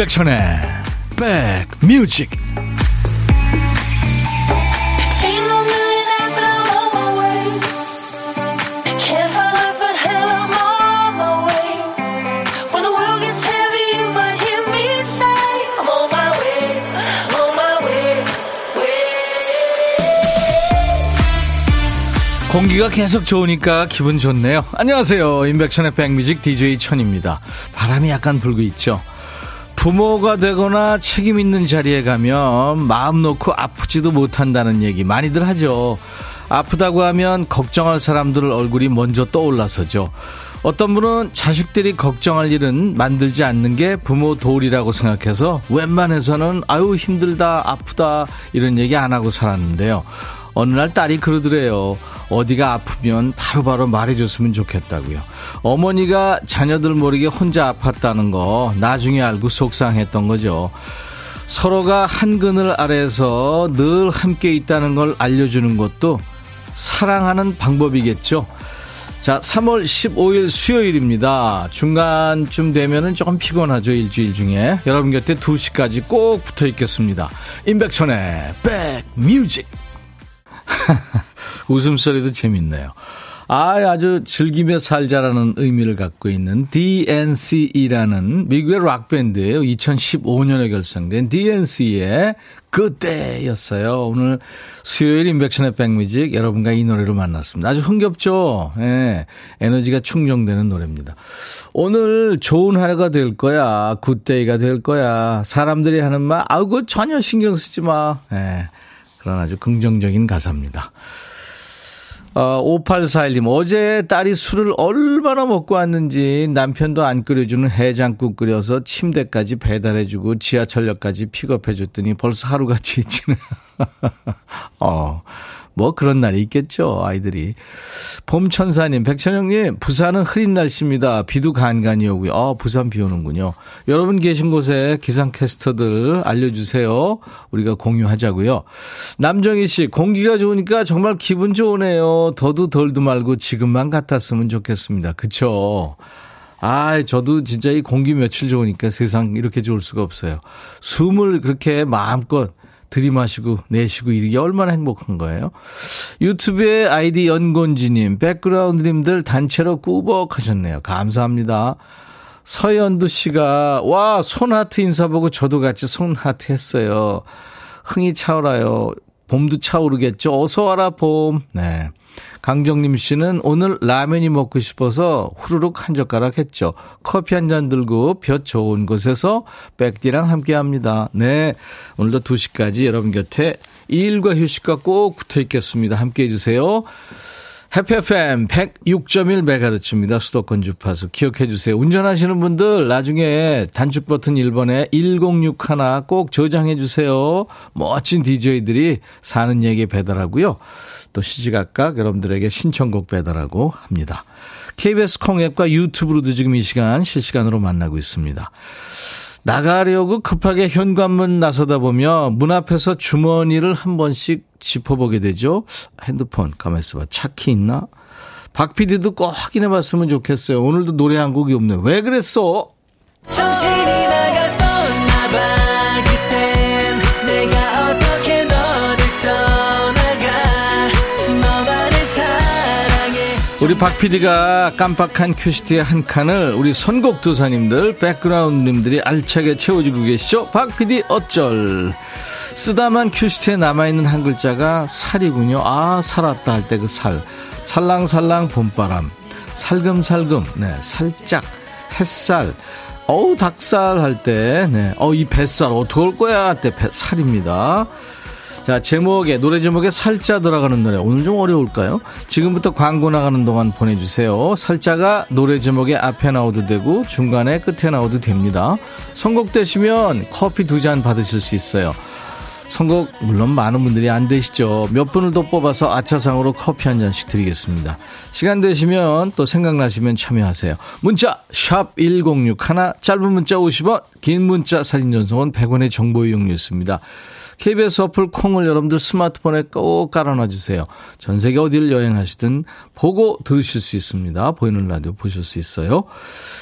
임백천의 백뮤직 공기가 계속 좋으니까 기분 좋네요. 안녕하세요. 임백천의 백뮤직 DJ 천입니다. 바람이 약간 불고 있죠. 부모가 되거나 책임 있는 자리에 가면 마음 놓고 아프지도 못한다는 얘기 많이들 하죠. 아프다고 하면 걱정할 사람들 얼굴이 먼저 떠올라서죠. 어떤 분은 자식들이 걱정할 일은 만들지 않는 게 부모 도리라고 생각해서 웬만해서는 아유 힘들다 아프다 이런 얘기 안 하고 살았는데요. 어느 날 딸이 그러더래요. 어디가 아프면 바로바로 바로 말해줬으면 좋겠다고요. 어머니가 자녀들 모르게 혼자 아팠다는 거 나중에 알고 속상했던 거죠. 서로가 한 그늘 아래에서 늘 함께 있다는 걸 알려주는 것도 사랑하는 방법이겠죠. 자, 3월 15일 수요일입니다. 중간쯤 되면은 조금 피곤하죠, 일주일 중에. 여러분 곁에 2시까지 꼭 붙어 있겠습니다. 임백천의 백 뮤직. 웃음소리도 재밌네요. 아, 아주 즐기며 살자라는 의미를 갖고 있는 DNCE라는 미국의 락밴드예요. 2015년에 결성된 DNC의 그때였어요. 오늘 수요일 인백션의 백뮤직 여러분과 이 노래로 만났습니다. 아주 흥겹죠? 예. 에너지가 충전되는 노래입니다. 오늘 좋은 하루가 될 거야. 굿데이가 될 거야. 사람들이 하는 말, 아우, 그 전혀 신경 쓰지 마. 예. 그런 아주 긍정적인 가사입니다. 어, 5841님, 어제 딸이 술을 얼마나 먹고 왔는지 남편도 안 끓여주는 해장국 끓여서 침대까지 배달해주고 지하철역까지 픽업해줬더니 벌써 하루가 지치네. 어, 뭐 그런 날이 있겠죠, 아이들이. 봄천사님, 백천영님, 부산은 흐린 날씨입니다. 비도 간간히 오고요. 아, 부산 비 오는군요. 여러분 계신 곳에 기상캐스터들 알려주세요. 우리가 공유하자고요. 남정희 씨, 공기가 좋으니까 정말 기분 좋으네요. 더도 덜도 말고 지금만 같았으면 좋겠습니다. 그쵸? 아, 저도 진짜 이 공기 며칠 좋으니까 세상 이렇게 좋을 수가 없어요. 숨을 그렇게 마음껏 들이마시고 내쉬고 이게 얼마나 행복한 거예요. 유튜브에 아이디 연곤지님, 백그라운드님들 단체로 꾸벅 하셨네요. 감사합니다. 서현두 씨가, 와, 손하트 인사 보고 저도 같이 손하트 했어요. 흥이 차오라요. 봄도 차오르겠죠. 어서 와라, 봄. 네. 강정림 씨는 오늘 라면이 먹고 싶어서 후루룩 한 젓가락 했죠. 커피 한 잔 들고 볕 좋은 곳에서 백디랑 함께 합니다. 네. 오늘도 2시까지 여러분 곁에 일과 휴식과 꼭 붙어 있겠습니다. 함께 해주세요. 해피 FM 106.1MHz입니다. 수도권 주파수. 기억해 주세요. 운전하시는 분들 나중에 단축 버튼 1번에 1061 꼭 저장해 주세요. 멋진 DJ들이 사는 얘기 배달하고요. 또 시시각각 여러분들에게 신청곡 배달하고 합니다. KBS 콩 앱과 유튜브로도 지금 이 시간 실시간으로 만나고 있습니다. 나가려고 급하게 현관문 나서다 보면 문 앞에서 주머니를 한 번씩 짚어보게 되죠. 핸드폰 가만히 있어 봐. 차키 있나? 박 PD도 꼭 확인해 봤으면 좋겠어요. 오늘도 노래 한 곡이 없네. 왜 그랬어? 정신이 나갔었나 봐. 우리 박 PD가 깜빡한 큐시트의 한 칸을 우리 선곡 도사님들, 백그라운드님들이 알차게 채워주고 계시죠? 박 PD 어쩔. 쓰다만 큐시트에 남아있는 한 글자가 살이군요. 아, 살았다 할 때 그 살. 살랑살랑 봄바람. 살금살금. 네, 살짝. 햇살. 어우, 닭살 할 때, 네. 어, 이 뱃살 어떡할 거야? 할때 살입니다. 자, 제목에, 노래 제목에 살자 들어가는 노래. 오늘 좀 어려울까요? 지금부터 광고 나가는 동안 보내주세요. 살자가 노래 제목에 앞에 나오도 되고, 중간에 끝에 나오도 됩니다. 선곡되시면 커피 두 잔 받으실 수 있어요. 선곡, 물론 많은 분들이 안 되시죠. 몇 분을 더 뽑아서 아차상으로 커피 한 잔씩 드리겠습니다. 시간 되시면 또 생각나시면 참여하세요. 문자, 샵 1061, 짧은 문자 50원, 긴 문자 사진 전송은 100원의 정보 이용료였습니다. KBS 어플 콩을 여러분들 스마트폰에 꼭 깔아놔 주세요. 전 세계 어디를 여행하시든 보고 들으실 수 있습니다. 보이는 라디오 보실 수 있어요.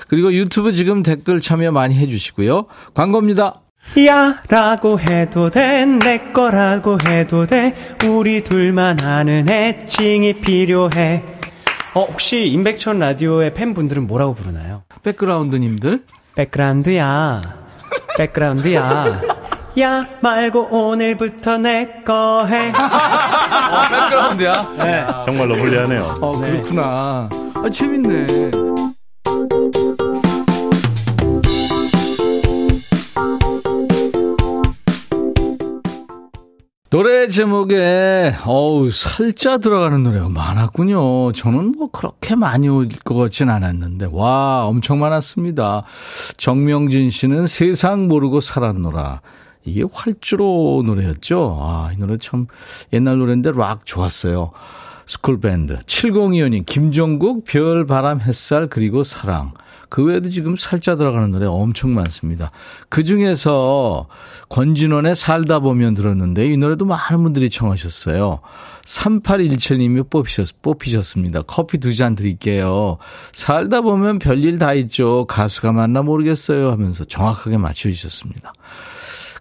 그리고 유튜브 지금 댓글 참여 많이 해주시고요. 광고입니다. 야 라고 해도 돼 내 거라고 해도 돼 우리 둘만 아는 애칭이 필요해 어 혹시 임백천 라디오의 팬분들은 뭐라고 부르나요? 백그라운드님들 백그라운드야 백그라운드야 야 말고 오늘부터 내 거 해. 어, 백그라운드야. 네. 정말로 불리하네요. 어, 그렇구나. 아, 재밌네. 노래 제목에 어우 살짝 들어가는 노래가 많았군요. 저는 뭐 그렇게 많이 올 것 같진 않았는데 와 엄청 많았습니다. 정명진 씨는 세상 모르고 살았노라. 이게 활주로 노래였죠. 아, 이 노래 참 옛날 노래인데 락 좋았어요. 스쿨밴드. 7025님, 김종국, 별, 바람, 햇살, 그리고 사랑. 그 외에도 지금 살짝 들어가는 노래 엄청 많습니다. 그 중에서 권진원의 살다 보면 들었는데 이 노래도 많은 분들이 청하셨어요. 3817님이 뽑히셨, 뽑히셨습니다. 커피 두 잔 드릴게요. 살다 보면 별일 다 있죠. 가수가 맞나 모르겠어요 하면서 정확하게 맞춰주셨습니다.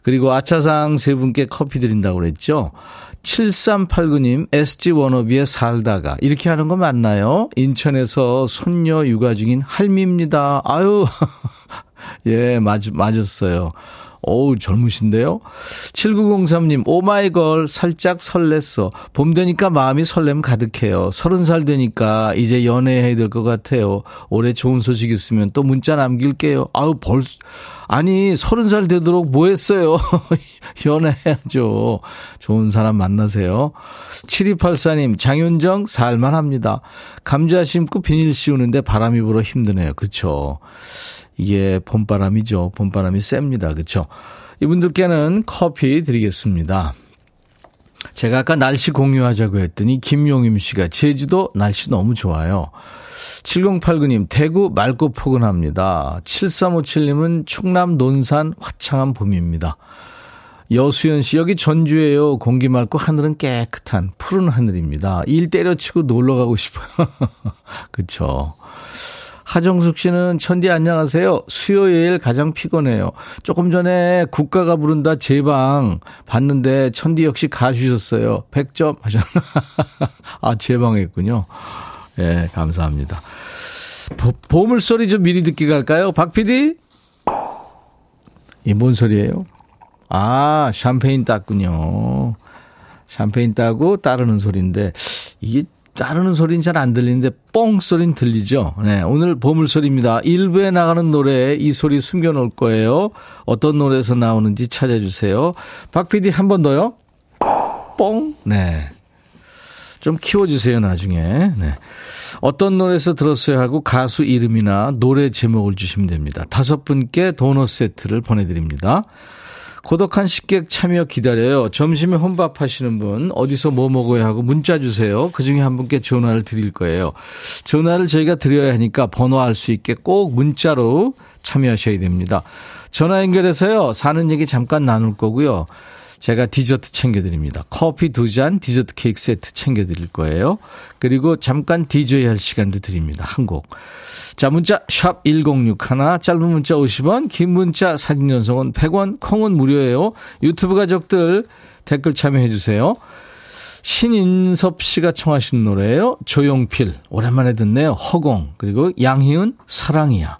그리고 아차상 세 분께 커피 드린다고 그랬죠. 7389님, SG 워너비에 살다가. 이렇게 하는 거 맞나요? 인천에서 손녀 육아 중인 할미입니다. 아유, 예, 맞, 맞았어요. 어우, 젊으신데요? 7903님, 오마이걸, 살짝 설렜어. 봄 되니까 마음이 설렘 가득해요. 서른 살 되니까 이제 연애해야 될 것 같아요. 올해 좋은 소식 있으면 또 문자 남길게요. 아우, 벌써. 아니, 서른 살 되도록 뭐 했어요? 연애해야죠. 좋은 사람 만나세요. 7284님, 장윤정, 살만합니다. 감자 심고 비닐 씌우는데 바람이 불어 힘드네요. 그쵸. 이게 봄바람이죠. 봄바람이 셉니다. 그쵸. 이분들께는 커피 드리겠습니다. 제가 아까 날씨 공유하자고 했더니 김용임 씨가 제주도 날씨 너무 좋아요. 7089님, 대구 맑고 포근합니다. 7357님은 충남 논산 화창한 봄입니다. 여수연 씨, 여기 전주예요. 공기 맑고 하늘은 깨끗한 푸른 하늘입니다. 일 때려치고 놀러 가고 싶어요. 그쵸. 하정숙 씨는 천디 안녕하세요. 수요일 가장 피곤해요. 조금 전에 국가가 부른다 제방 봤는데 천디 역시 가주셨어요. 100점 하셨나? 아, 제방했군요. 예, 네, 감사합니다. 보, 보물소리 좀 미리 듣기 갈까요? 박 PD? 이 뭔 소리예요? 아, 샴페인 땄군요. 샴페인 따고 따르는 소리인데, 이게 따르는 소리는 잘 안 들리는데 뽕 소리는 들리죠. 네, 오늘 보물 소리입니다. 일부에 나가는 노래에 이 소리 숨겨 놓을 거예요. 어떤 노래에서 나오는지 찾아주세요. 박 PD 한 번 더요. 뽕. 네. 좀 키워주세요, 나중에. 네. 어떤 노래에서 들었어요 하고 가수 이름이나 노래 제목을 주시면 됩니다. 다섯 분께 도넛 세트를 보내드립니다. 고독한 식객 참여 기다려요. 점심에 혼밥 하시는 분 어디서 뭐 먹어야 하고 문자 주세요. 그중에 한 분께 전화를 드릴 거예요. 전화를 저희가 드려야 하니까 번호 알 수 있게 꼭 문자로 참여하셔야 됩니다. 전화 연결해서요. 사는 얘기 잠깐 나눌 거고요. 제가 디저트 챙겨드립니다. 커피 두 잔, 디저트 케이크 세트 챙겨드릴 거예요. 그리고 잠깐 디저이 할 시간도 드립니다. 한 곡. 자, 문자 샵 1061, 짧은 문자 50원, 긴 문자 사진 전송은 100원, 콩은 무료예요. 유튜브 가족들 댓글 참여해 주세요. 신인섭 씨가 청하신 노래예요. 조용필 오랜만에 듣네요. 허공 그리고 양희은 사랑이야.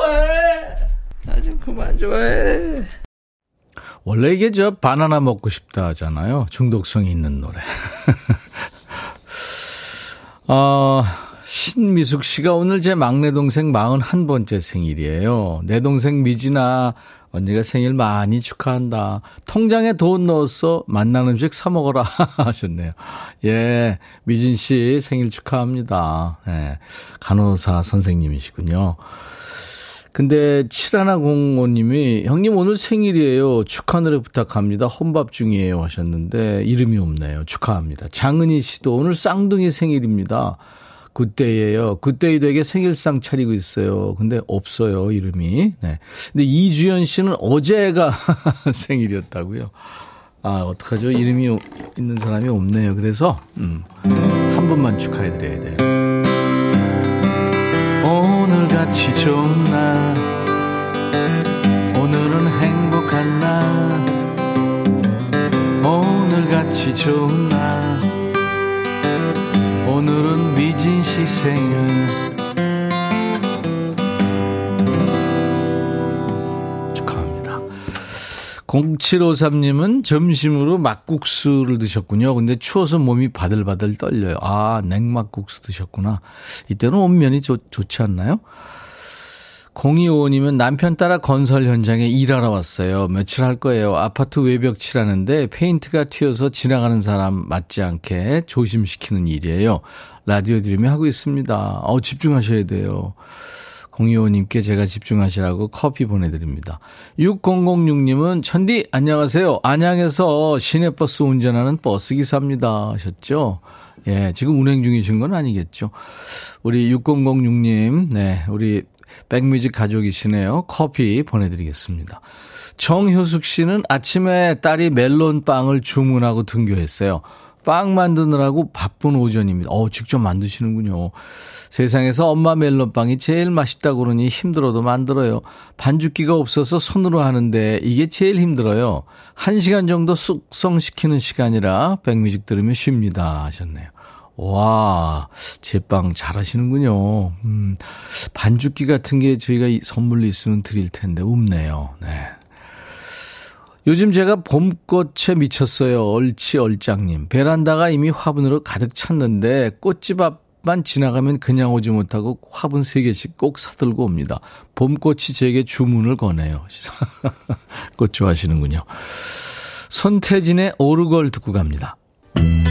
좋아해. 나 좀 그만 좋아해. 원래 이게 저 바나나 먹고 싶다 하잖아요. 중독성이 있는 노래. 어, 신미숙 씨가 오늘 제 막내 동생 41번째 생일이에요. 내 동생 미진아, 언니가 생일 많이 축하한다. 통장에 돈 넣었어. 만난 음식 사 먹어라. 하셨네요. 예, 미진 씨 생일 축하합니다. 예, 간호사 선생님이시군요. 근데 7105님이 형님 오늘 생일이에요. 축하 노래 부탁합니다. 혼밥 중이에요 하셨는데 이름이 없네요. 축하합니다. 장은희 씨도 오늘 쌍둥이 생일입니다. 그때예요. 그때이 되게 생일상 차리고 있어요. 근데 없어요, 이름이. 네. 근데 이주연 씨는 어제가 생일이었다고요. 아, 어떡하죠? 이름이 있는 사람이 없네요. 그래서 음, 한 분만 축하해 드려야 돼요. 오늘같이 좋은 날. 오늘은 행복한 날. 오늘같이 좋은 날. 오늘은 미진 씨 생일 0753님은 점심으로 막국수를 드셨군요. 근데 추워서 몸이 바들바들 떨려요. 아, 냉막국수 드셨구나. 이때는 온면이 좋, 좋지 않나요? 0255님은 남편 따라 건설 현장에 일하러 왔어요. 며칠 할 거예요. 아파트 외벽 칠하는데 페인트가 튀어서 지나가는 사람 맞지 않게 조심시키는 일이에요. 라디오 들으며 하고 있습니다. 어, 집중하셔야 돼요. 0255님께 제가 집중하시라고 커피 보내드립니다. 6006님은 천디 안녕하세요. 안양에서 시내버스 운전하는 버스기사입니다 하셨죠. 예, 지금 운행 중이신 건 아니겠죠. 우리 6006님, 네, 우리 백뮤직 가족이시네요. 커피 보내드리겠습니다. 정효숙 씨는 아침에 딸이 멜론빵을 주문하고 등교했어요. 빵 만드느라고 바쁜 오전입니다. 어, 직접 만드시는군요. 세상에서 엄마 멜론빵이 제일 맛있다고 그러니 힘들어도 만들어요. 반죽기가 없어서 손으로 하는데 이게 제일 힘들어요. 한 시간 정도 숙성시키는 시간이라 백뮤직 들으면 쉽니다. 하셨네요. 와, 제빵 잘하시는군요. 음, 반죽기 같은 게 저희가 선물로 있으면 드릴 텐데, 없네요. 네. 요즘 제가 봄꽃에 미쳤어요. 얼치 얼짱님. 베란다가 이미 화분으로 가득 찼는데 꽃집 앞만 지나가면 그냥 오지 못하고 화분 3개씩 꼭 사들고 옵니다. 봄꽃이 제게 주문을 거네요. 꽃 좋아하시는군요. 손태진의 오르골 듣고 갑니다. 노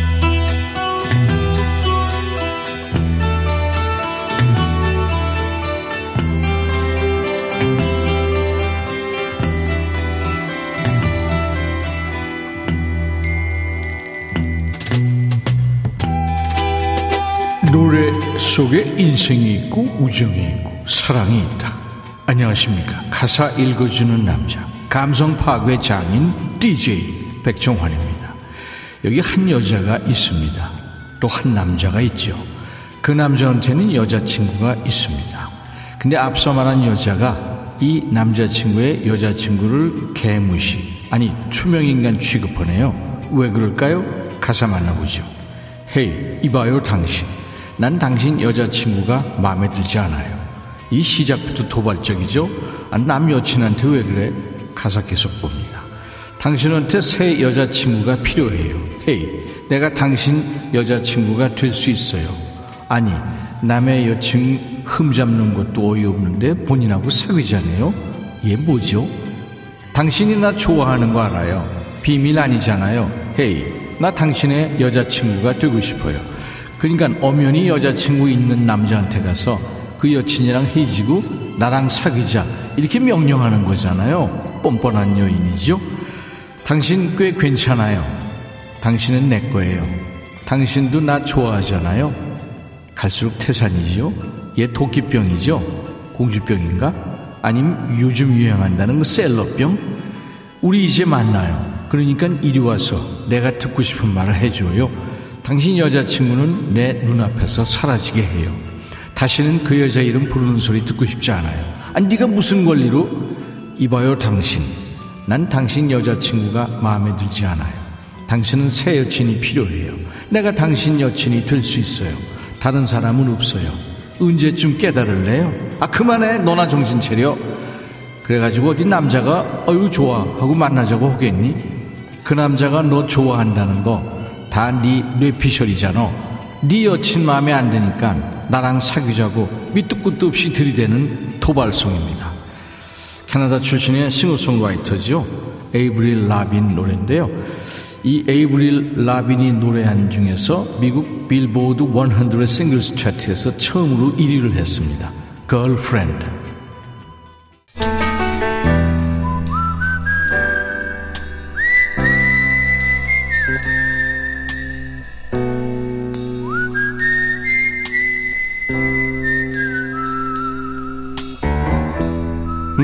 속에 인생이 있고 우정이 있고 사랑이 있다. 안녕하십니까. 가사 읽어주는 남자. 감성 파괴 장인 DJ 백종환입니다. 여기 한 여자가 있습니다. 또 한 남자가 있죠. 그 남자한테는 여자친구가 있습니다. 근데 앞서 말한 여자가 이 남자친구의 여자친구를 개무시, 아니, 투명인간 취급하네요. 왜 그럴까요? 가사 만나보죠. 헤이, 이봐요, 당신. 난 당신 여자친구가 마음에 들지 않아요. 이 시작부터 도발적이죠? 아, 남 여친한테 왜 그래? 가사 계속 봅니다. 당신한테 새 여자친구가 필요해요. 헤이, 내가 당신 여자친구가 될 수 있어요. 아니, 남의 여친 흠잡는 것도 어이없는데 본인하고 사귀자네요? 얘 뭐죠? 당신이 나 좋아하는 거 알아요. 비밀 아니잖아요. 헤이, 나 당신의 여자친구가 되고 싶어요. 그러니까 엄연히 여자친구 있는 남자한테 가서 그 여친이랑 헤어지고 나랑 사귀자 이렇게 명령하는 거잖아요. 뻔뻔한 여인이죠. 당신 꽤 괜찮아요. 당신은 내 거예요. 당신도 나 좋아하잖아요. 갈수록 태산이죠. 얘 도끼병이죠. 공주병인가? 아니면 요즘 유행한다는 그 셀럽병? 우리 이제 만나요. 그러니까 이리 와서 내가 듣고 싶은 말을 해줘요. 당신 여자친구는 내 눈앞에서 사라지게 해요. 다시는 그 여자 이름 부르는 소리 듣고 싶지 않아요. 아니 네가 무슨 권리로? 이봐요 당신. 난 당신 여자친구가 마음에 들지 않아요. 당신은 새 여친이 필요해요. 내가 당신 여친이 될 수 있어요. 다른 사람은 없어요. 언제쯤 깨달을래요? 아 그만해 너나 정신 차려. 그래가지고 어디 남자가 어유 좋아 하고 만나자고 하겠니? 그 남자가 너 좋아한다는 거 다 네 뇌피셜이잖아. 네 여친 마음에 안 드니까 나랑 사귀자고 밑도 끝도 없이 들이대는 도발송입니다. 캐나다 출신의 싱어송라이터죠. 에이브릴 라빈 노래인데요. 이 에이브릴 라빈이 노래한 중에서 미국 빌보드 100 싱글스 차트에서 처음으로 1위를 했습니다. Girlfriend.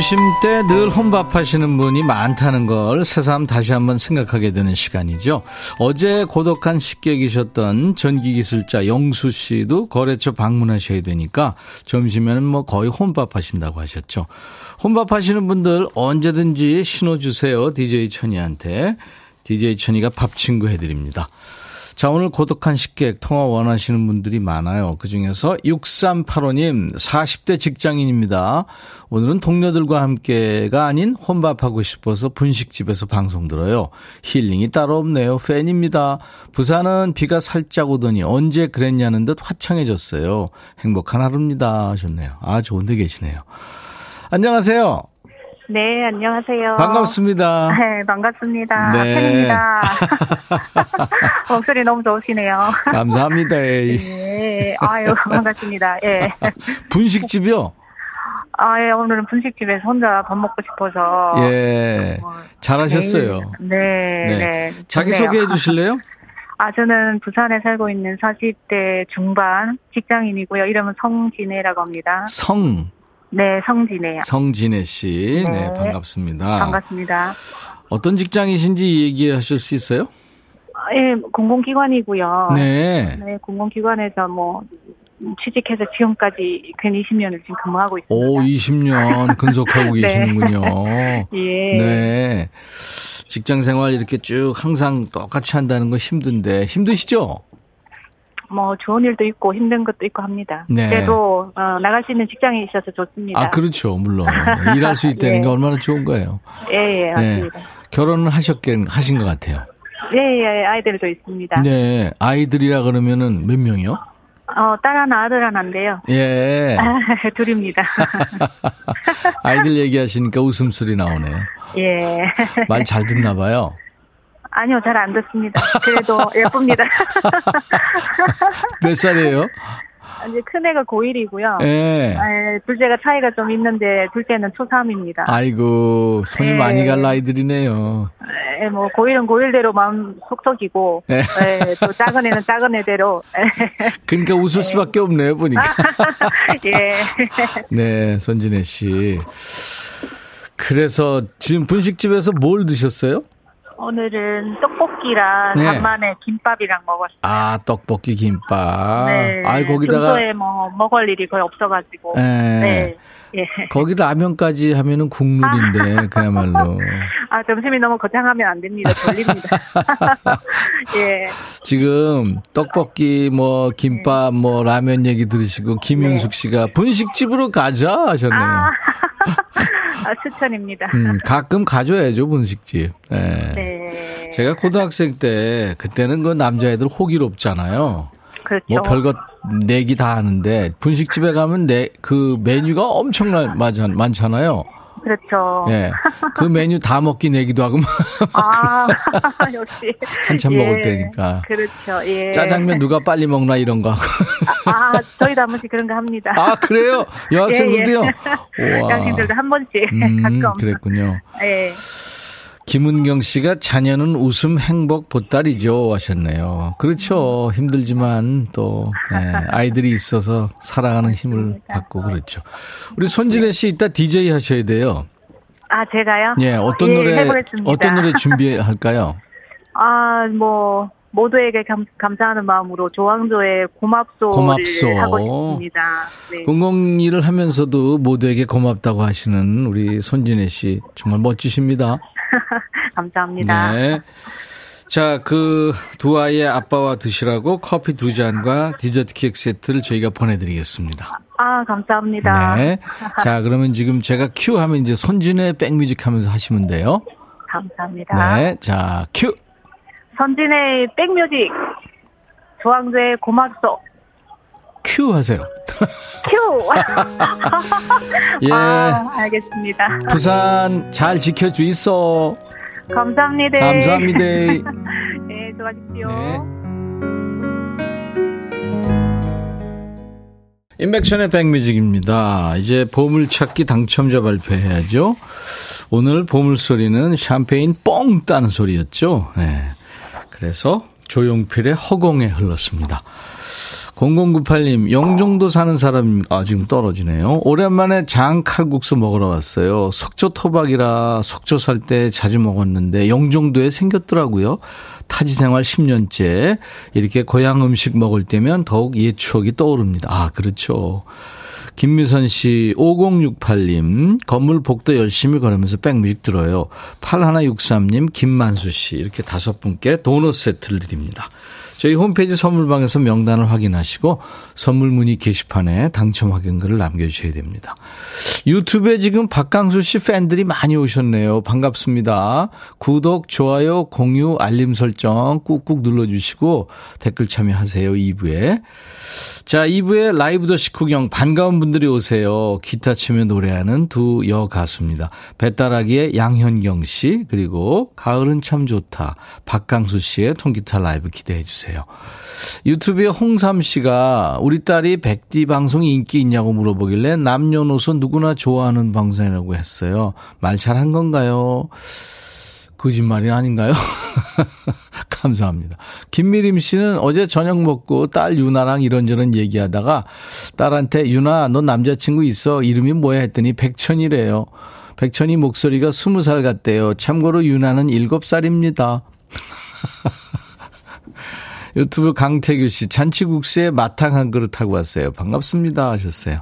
점심 때 늘 혼밥하시는 분이 많다는 걸 새삼 다시 한번 생각하게 되는 시간이죠. 어제 고독한 식객이셨던 전기기술자 영수 씨도 거래처 방문하셔야 되니까 점심에는 뭐 거의 혼밥하신다고 하셨죠. 혼밥하시는 분들 언제든지 신호 주세요. DJ 천이한테. DJ 천이가 밥 친구 해드립니다. 자, 오늘 고독한 식객 통화 원하시는 분들이 많아요. 그 중에서 6385님, 40대 직장인입니다. 오늘은 동료들과 함께가 아닌 혼밥하고 싶어서 분식집에서 방송 들어요. 힐링이 따로 없네요. 팬입니다. 부산은 비가 살짝 오더니 언제 그랬냐는 듯 화창해졌어요. 행복한 하루입니다. 하셨네요. 아, 좋은 데 계시네요. 안녕하세요. 네, 안녕하세요. 반갑습니다. 네, 반갑습니다. 네. 팬입니다. 목소리 너무 좋으시네요. 감사합니다. 예, 아유, 반갑습니다. 예. 분식집이요? 아, 예, 오늘은 분식집에서 혼자 밥 먹고 싶어서. 예. 잘하셨어요. 네, 네. 네. 자기 좋네요. 소개해 주실래요? 아, 저는 부산에 살고 있는 40대 중반 직장인이고요. 이름은 성진혜라고 합니다. 성, 네, 성진혜요. 성진혜 씨. 네, 네. 반갑습니다. 반갑습니다. 어떤 직장이신지 얘기하실 수 있어요? 아, 예, 공공기관이고요. 네. 네, 공공기관에서 뭐 취직해서 지금까지 근 20년을 지금 근무하고 있습니다. 오, 20년 근속하고 네. 계시는군요. 예. 네. 직장 생활 이렇게 쭉 항상 똑같이 한다는 거 힘든데 힘드시죠? 뭐 좋은 일도 있고 힘든 것도 있고 합니다. 네. 그래도 어, 나갈 수 있는 직장이 있어서 좋습니다. 아, 그렇죠. 물론. 일할 수 있다는 예. 게 얼마나 좋은 거예요. 예, 예, 네. 맞습니다. 결혼을 하셨긴 하신 것 같아요. 예, 예, 아이들도 있습니다. 네. 아이들이라 그러면은 몇 명이요? 어, 딸 하나, 아들 하나인데요. 예. 둘입니다. 아이들 얘기하시니까 웃음소리 나오네요. 예. 말 잘 듣나 봐요. 아니요, 잘 안 듣습니다. 그래도 예쁩니다. 몇 살이에요? 이제 큰애가 고1이고요. 예. 둘째가 차이가 좀 있는데 둘째는 초3입니다. 아이고, 손이 예. 많이 갈 아이들이네요. 예, 뭐 고1은 고1대로 마음 속썩이고 예. 예, 또 작은 애는 작은 애대로 그러니까 웃을 수밖에 없네요, 보니까. 예. 네, 손진혜 씨. 그래서 지금 분식집에서 뭘 드셨어요? 오늘은 떡볶이랑 네. 간만에 김밥이랑 먹었어요. 아, 떡볶이 김밥. 네. 아, 거기다가 평소에 뭐 먹을 일이 거의 없어가지고. 예. 네. 예. 거기 라면까지 하면은 국물인데 그야말로 아 점심이 너무 거창하면 안 됩니다. 졸립니다. 예. 지금 떡볶이 뭐 김밥 뭐 라면 얘기 들으시고 김윤숙 씨가 분식집으로 가자 하셨네요. 네. 아, 아, 추천입니다. 음, 가끔 가줘야죠 분식집. 네. 네. 제가 고등학생 때 그때는 그 남자애들 호기롭잖아요. 그렇죠. 뭐 별것 내기 다 하는데 분식집에 가면 내 그 메뉴가 엄청나 많- 많잖아요. 그렇죠. 예. 그 메뉴 다 먹기 내기도 하고 아, 역시. 한참 예. 먹을 때니까. 그렇죠. 예. 짜장면 누가 빨리 먹나 이런 거 하고. 아, 저희도 한 번씩 그런 거 합니다. 아, 그래요? 여학생들도요? 예, 예. 여학생들도 한 번씩 음, 가끔. 그랬군요. 예. 김은경 씨가 자녀는 웃음 행복 보따리죠 하셨네요. 그렇죠. 힘들지만 또 예, 아이들이 있어서 살아가는 힘을 받고 그렇죠. 우리 손진혜 씨 이따 DJ 하셔야 돼요. 아, 제가요? 예, 어떤 예, 노래 해보겠습니다. 어떤 노래 준비할까요? 아, 뭐 모두에게 감, 감사하는 마음으로 조항조의 고맙소를 고맙소. 하고 싶습니다. 네. 공공 일을 하면서도 모두에게 고맙다고 하시는 우리 손진혜 씨 정말 멋지십니다. 감사합니다. 네. 자, 그 두 아이의 아빠와 드시라고 커피 두 잔과 디저트 케이크 세트를 저희가 보내드리겠습니다. 아, 감사합니다. 네. 자, 그러면 지금 제가 큐 하면 이제 손진의 백뮤직 하면서 하시면 돼요. 감사합니다. 네. 자, 큐. 손진의 백뮤직. 조항조의 고맙소. 큐 하세요. 큐! 예. 아, 알겠습니다. 부산 잘 지켜주 있어. 감사합니다. 감사합니다. 네, 수고하십시오. 네. 인백션의 백뮤직입니다. 이제 보물찾기 당첨자 발표해야죠. 오늘 보물소리는 샴페인 뻥 따는 소리였죠. 네. 그래서 조용필의 허공에 흘렀습니다. 0098님, 영종도 사는 사람, 아, 지금 떨어지네요. 오랜만에 장 칼국수 먹으러 왔어요. 속초 토박이라 속초 살 때 자주 먹었는데, 영종도에 생겼더라고요. 타지 생활 10년째. 이렇게 고향 음식 먹을 때면 더욱 옛 추억이 떠오릅니다. 아, 그렇죠. 김미선 씨, 5068님, 건물 복도 열심히 걸으면서 백뮤직 들어요. 8163님, 김만수 씨, 이렇게 다섯 분께 도넛 세트를 드립니다. 저희 홈페이지 선물방에서 명단을 확인하시고 선물 문의 게시판에 당첨 확인글을 남겨주셔야 됩니다. 유튜브에 지금 박강수 씨 팬들이 많이 오셨네요. 반갑습니다. 구독, 좋아요, 공유, 알림 설정 꾹꾹 눌러주시고 댓글 참여하세요. 2부에. 자, 2부에 라이브 더 식후경 반가운 분들이 오세요. 기타 치며 노래하는 두 여가수입니다. 배따라기의 양현경 씨, 그리고 가을은 참 좋다. 박강수 씨의 통기타 라이브 기대해 주세요. 유튜브에 홍삼 씨가 우리 딸이 백디 방송이 인기 있냐고 물어보길래 남녀노소 누구나 좋아하는 방송이라고 했어요. 말 잘한 건가요? 거짓말이 아닌가요? 감사합니다. 김미림 씨는 어제 저녁 먹고 딸 유나랑 이런저런 얘기하다가 딸한테 유나 너 남자친구 있어 이름이 뭐야 했더니 백천이래요. 백천이 목소리가 스무 살 같대요. 참고로 유나는 일곱 살입니다. 유튜브 강태규 씨, 잔치국수에 마탕 한 그릇 하고 왔어요. 반갑습니다. 하셨어요.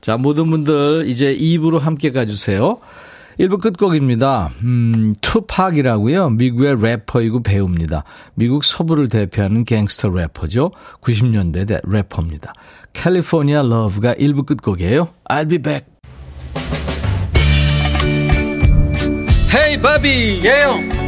자, 모든 분들 이제 2부로 함께 가주세요. 1부 끝곡입니다. 음, 투팍이라고요. 미국의 래퍼이고 배우입니다. 미국 서부를 대표하는 갱스터 래퍼죠. 90년대 래퍼입니다. California Love가 1부 끝곡이에요. I'll be back. Hey 바비 예영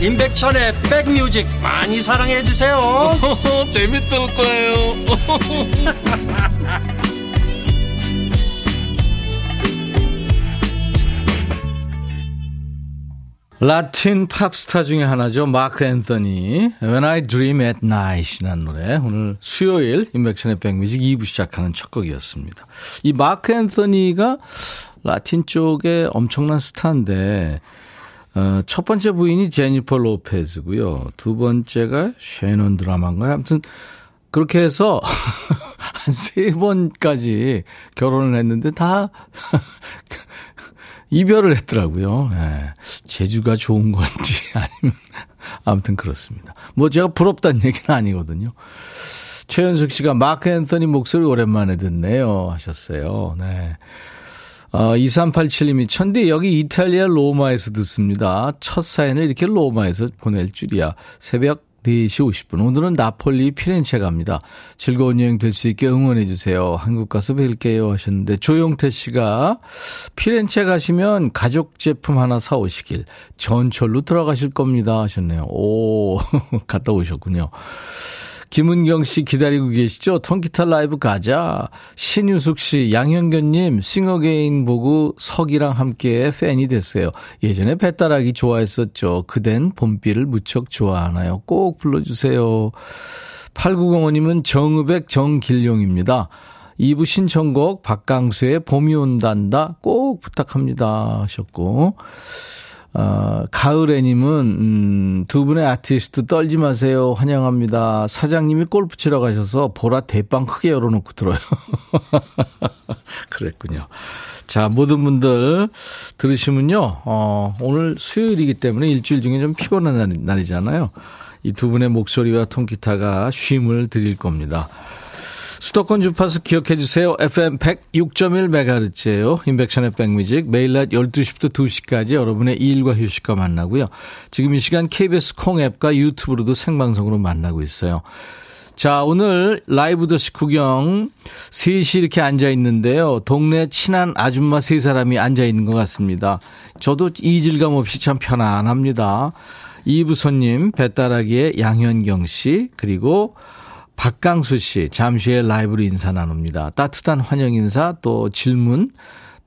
임백천의 백뮤직 많이 사랑해 주세요 재밌을 거예요 라틴 팝스타 중에 하나죠. 마크 앤서니. When I Dream at Night이라는 노래. 오늘 수요일 임백천의 백뮤직 2부 시작하는 첫 곡이었습니다. 이 마크 앤서니가 라틴 쪽에 엄청난 스타인데 어, 첫 번째 부인이 제니퍼 로페즈고요. 두 번째가 쉐넌 드라마인가요? 아무튼 그렇게 해서 한 세 번까지 결혼을 했는데 다 이별을 했더라고요. 예. 재주가 좋은 건지 아니면 아무튼 그렇습니다. 뭐 제가 부럽다는 얘기는 아니거든요. 최현숙 씨가 마크 앤서니 목소리 오랜만에 듣네요 하셨어요. 네. 어, 2387님이 천디 여기 이탈리아 로마에서 듣습니다. 첫 사연을 이렇게 로마에서 보낼 줄이야. 새벽 4시 50분. 오늘은 나폴리 피렌체 갑니다. 즐거운 여행 될 수 있게 응원해 주세요. 한국 가서 뵐게요 하셨는데 조용태 씨가 피렌체 가시면 가죽 제품 하나 사 오시길 전철로 들어가실 겁니다 하셨네요. 오, 갔다 오셨군요. 김은경 씨 기다리고 계시죠? 통기타 라이브 가자. 신유숙 씨, 양현경님, 싱어게인 보고 석이랑 함께 팬이 됐어요. 예전에 배따라기 좋아했었죠. 그댄 봄비를 무척 좋아하나요? 꼭 불러주세요. 8905님은 정읍백 정길용입니다. 2부 신청곡 박강수의 봄이 온단다 꼭 부탁합니다 하셨고 어, 가을애님은, 음, 두 분의 아티스트 떨지 마세요. 환영합니다. 사장님이 골프 치러 가셔서 보라 대빵 크게 열어놓고 들어요. 그랬군요. 자, 모든 분들 들으시면요, 어, 오늘 수요일이기 때문에 일주일 중에 좀 피곤한 날이잖아요. 이 두 분의 목소리와 통기타가 쉼을 드릴 겁니다. 수도권 주파수 기억해 주세요. FM 106.1MHz예요. 인백션의 백뮤직 매일 낮 12시부터 2시까지 여러분의 일과 휴식과 만나고요. 지금 이 시간 KBS 콩 앱과 유튜브로도 생방송으로 만나고 있어요. 자, 오늘 라이브 더시 구경 셋이 이렇게 앉아 있는데요. 동네 친한 아줌마 세 사람이 앉아 있는 것 같습니다. 저도 이질감 없이 참 편안합니다. 이부 손님, 배따라기의 양현경 씨, 그리고 박강수 씨, 잠시 후에 라이브로 인사 나눕니다. 따뜻한 환영 인사, 또 질문,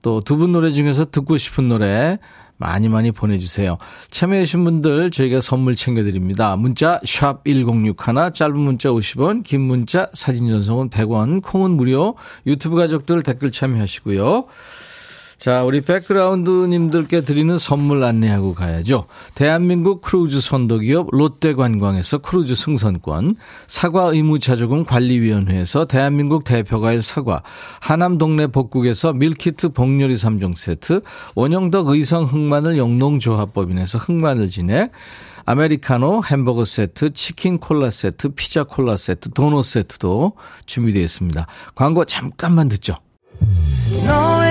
또 두 분 노래 중에서 듣고 싶은 노래 많이 많이 보내주세요. 참여해주신 분들 저희가 선물 챙겨드립니다. 문자 1061, 짧은 문자 50원, 긴 문자 사진 전송은 100원, 콩은 무료, 유튜브 가족들 댓글 참여하시고요. 자, 우리 백그라운드님들께 드리는 선물 안내하고 가야죠. 대한민국 크루즈 선도기업 롯데관광에서 크루즈 승선권, 사과 의무자조금 관리위원회에서 대한민국 대표과일 사과, 하남 동네 복국에서 밀키트 복요리 3종 세트, 원형덕 의성 흑마늘 영농조합법인에서 흑마늘 진액, 아메리카노 햄버거 세트, 치킨 콜라 세트, 피자 콜라 세트, 도넛 세트도 준비되어 있습니다. 광고 잠깐만 듣죠. 너의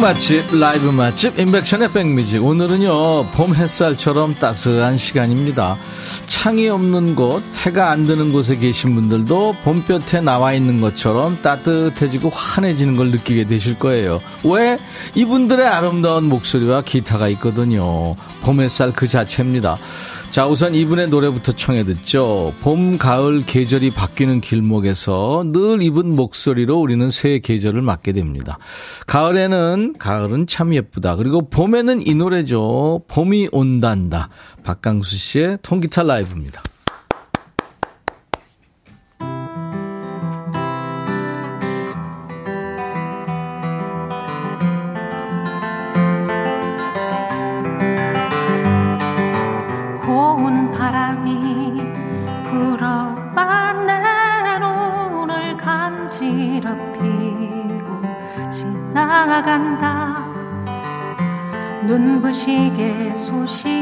맛집, 라이브 맛집, 인백천의 백뮤직. 오늘은요, 봄 햇살처럼 따스한 시간입니다. 창이 없는 곳, 해가 안 드는 곳에 계신 분들도 봄볕에 나와 있는 것처럼 따뜻해지고 환해지는 걸 느끼게 되실 거예요. 왜? 이분들의 아름다운 목소리와 기타가 있거든요. 봄 햇살 그 자체입니다. 자, 우선 이분의 노래부터 청해 듣죠. 봄, 가을, 계절이 바뀌는 길목에서 늘 이분 목소리로 우리는 새 계절을 맞게 됩니다. 가을에는, 가을은 참 예쁘다. 그리고 봄에는 이 노래죠. 봄이 온단다. 박강수 씨의 통기타 라이브입니다. 눈부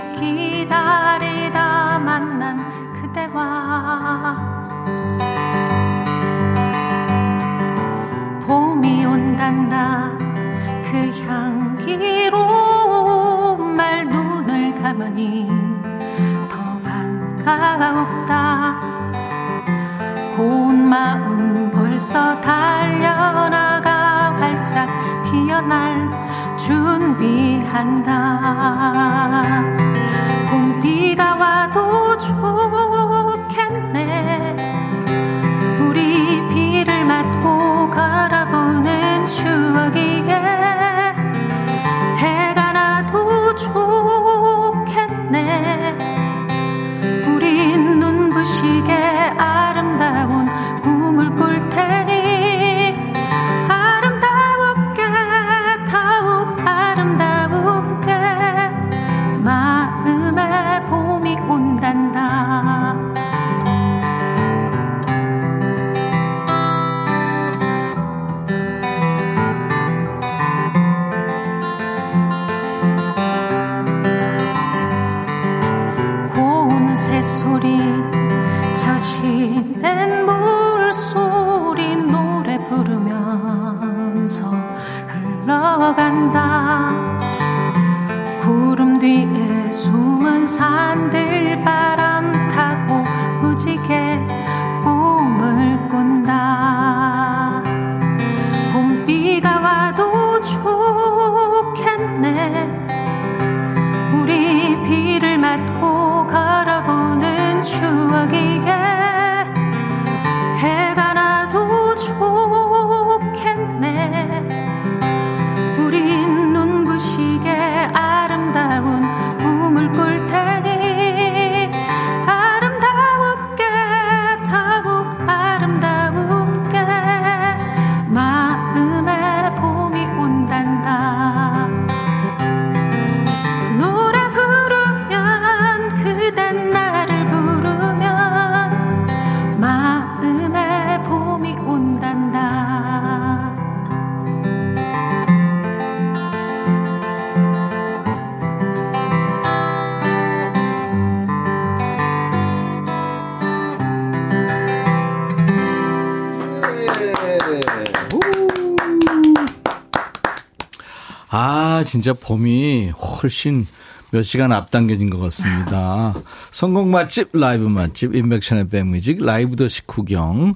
진짜 봄이 훨씬 몇 시간 앞당겨진 것 같습니다. 성공 맛집, 라이브 맛집, 인백션의 백뮤직, 라이브 더시 구경.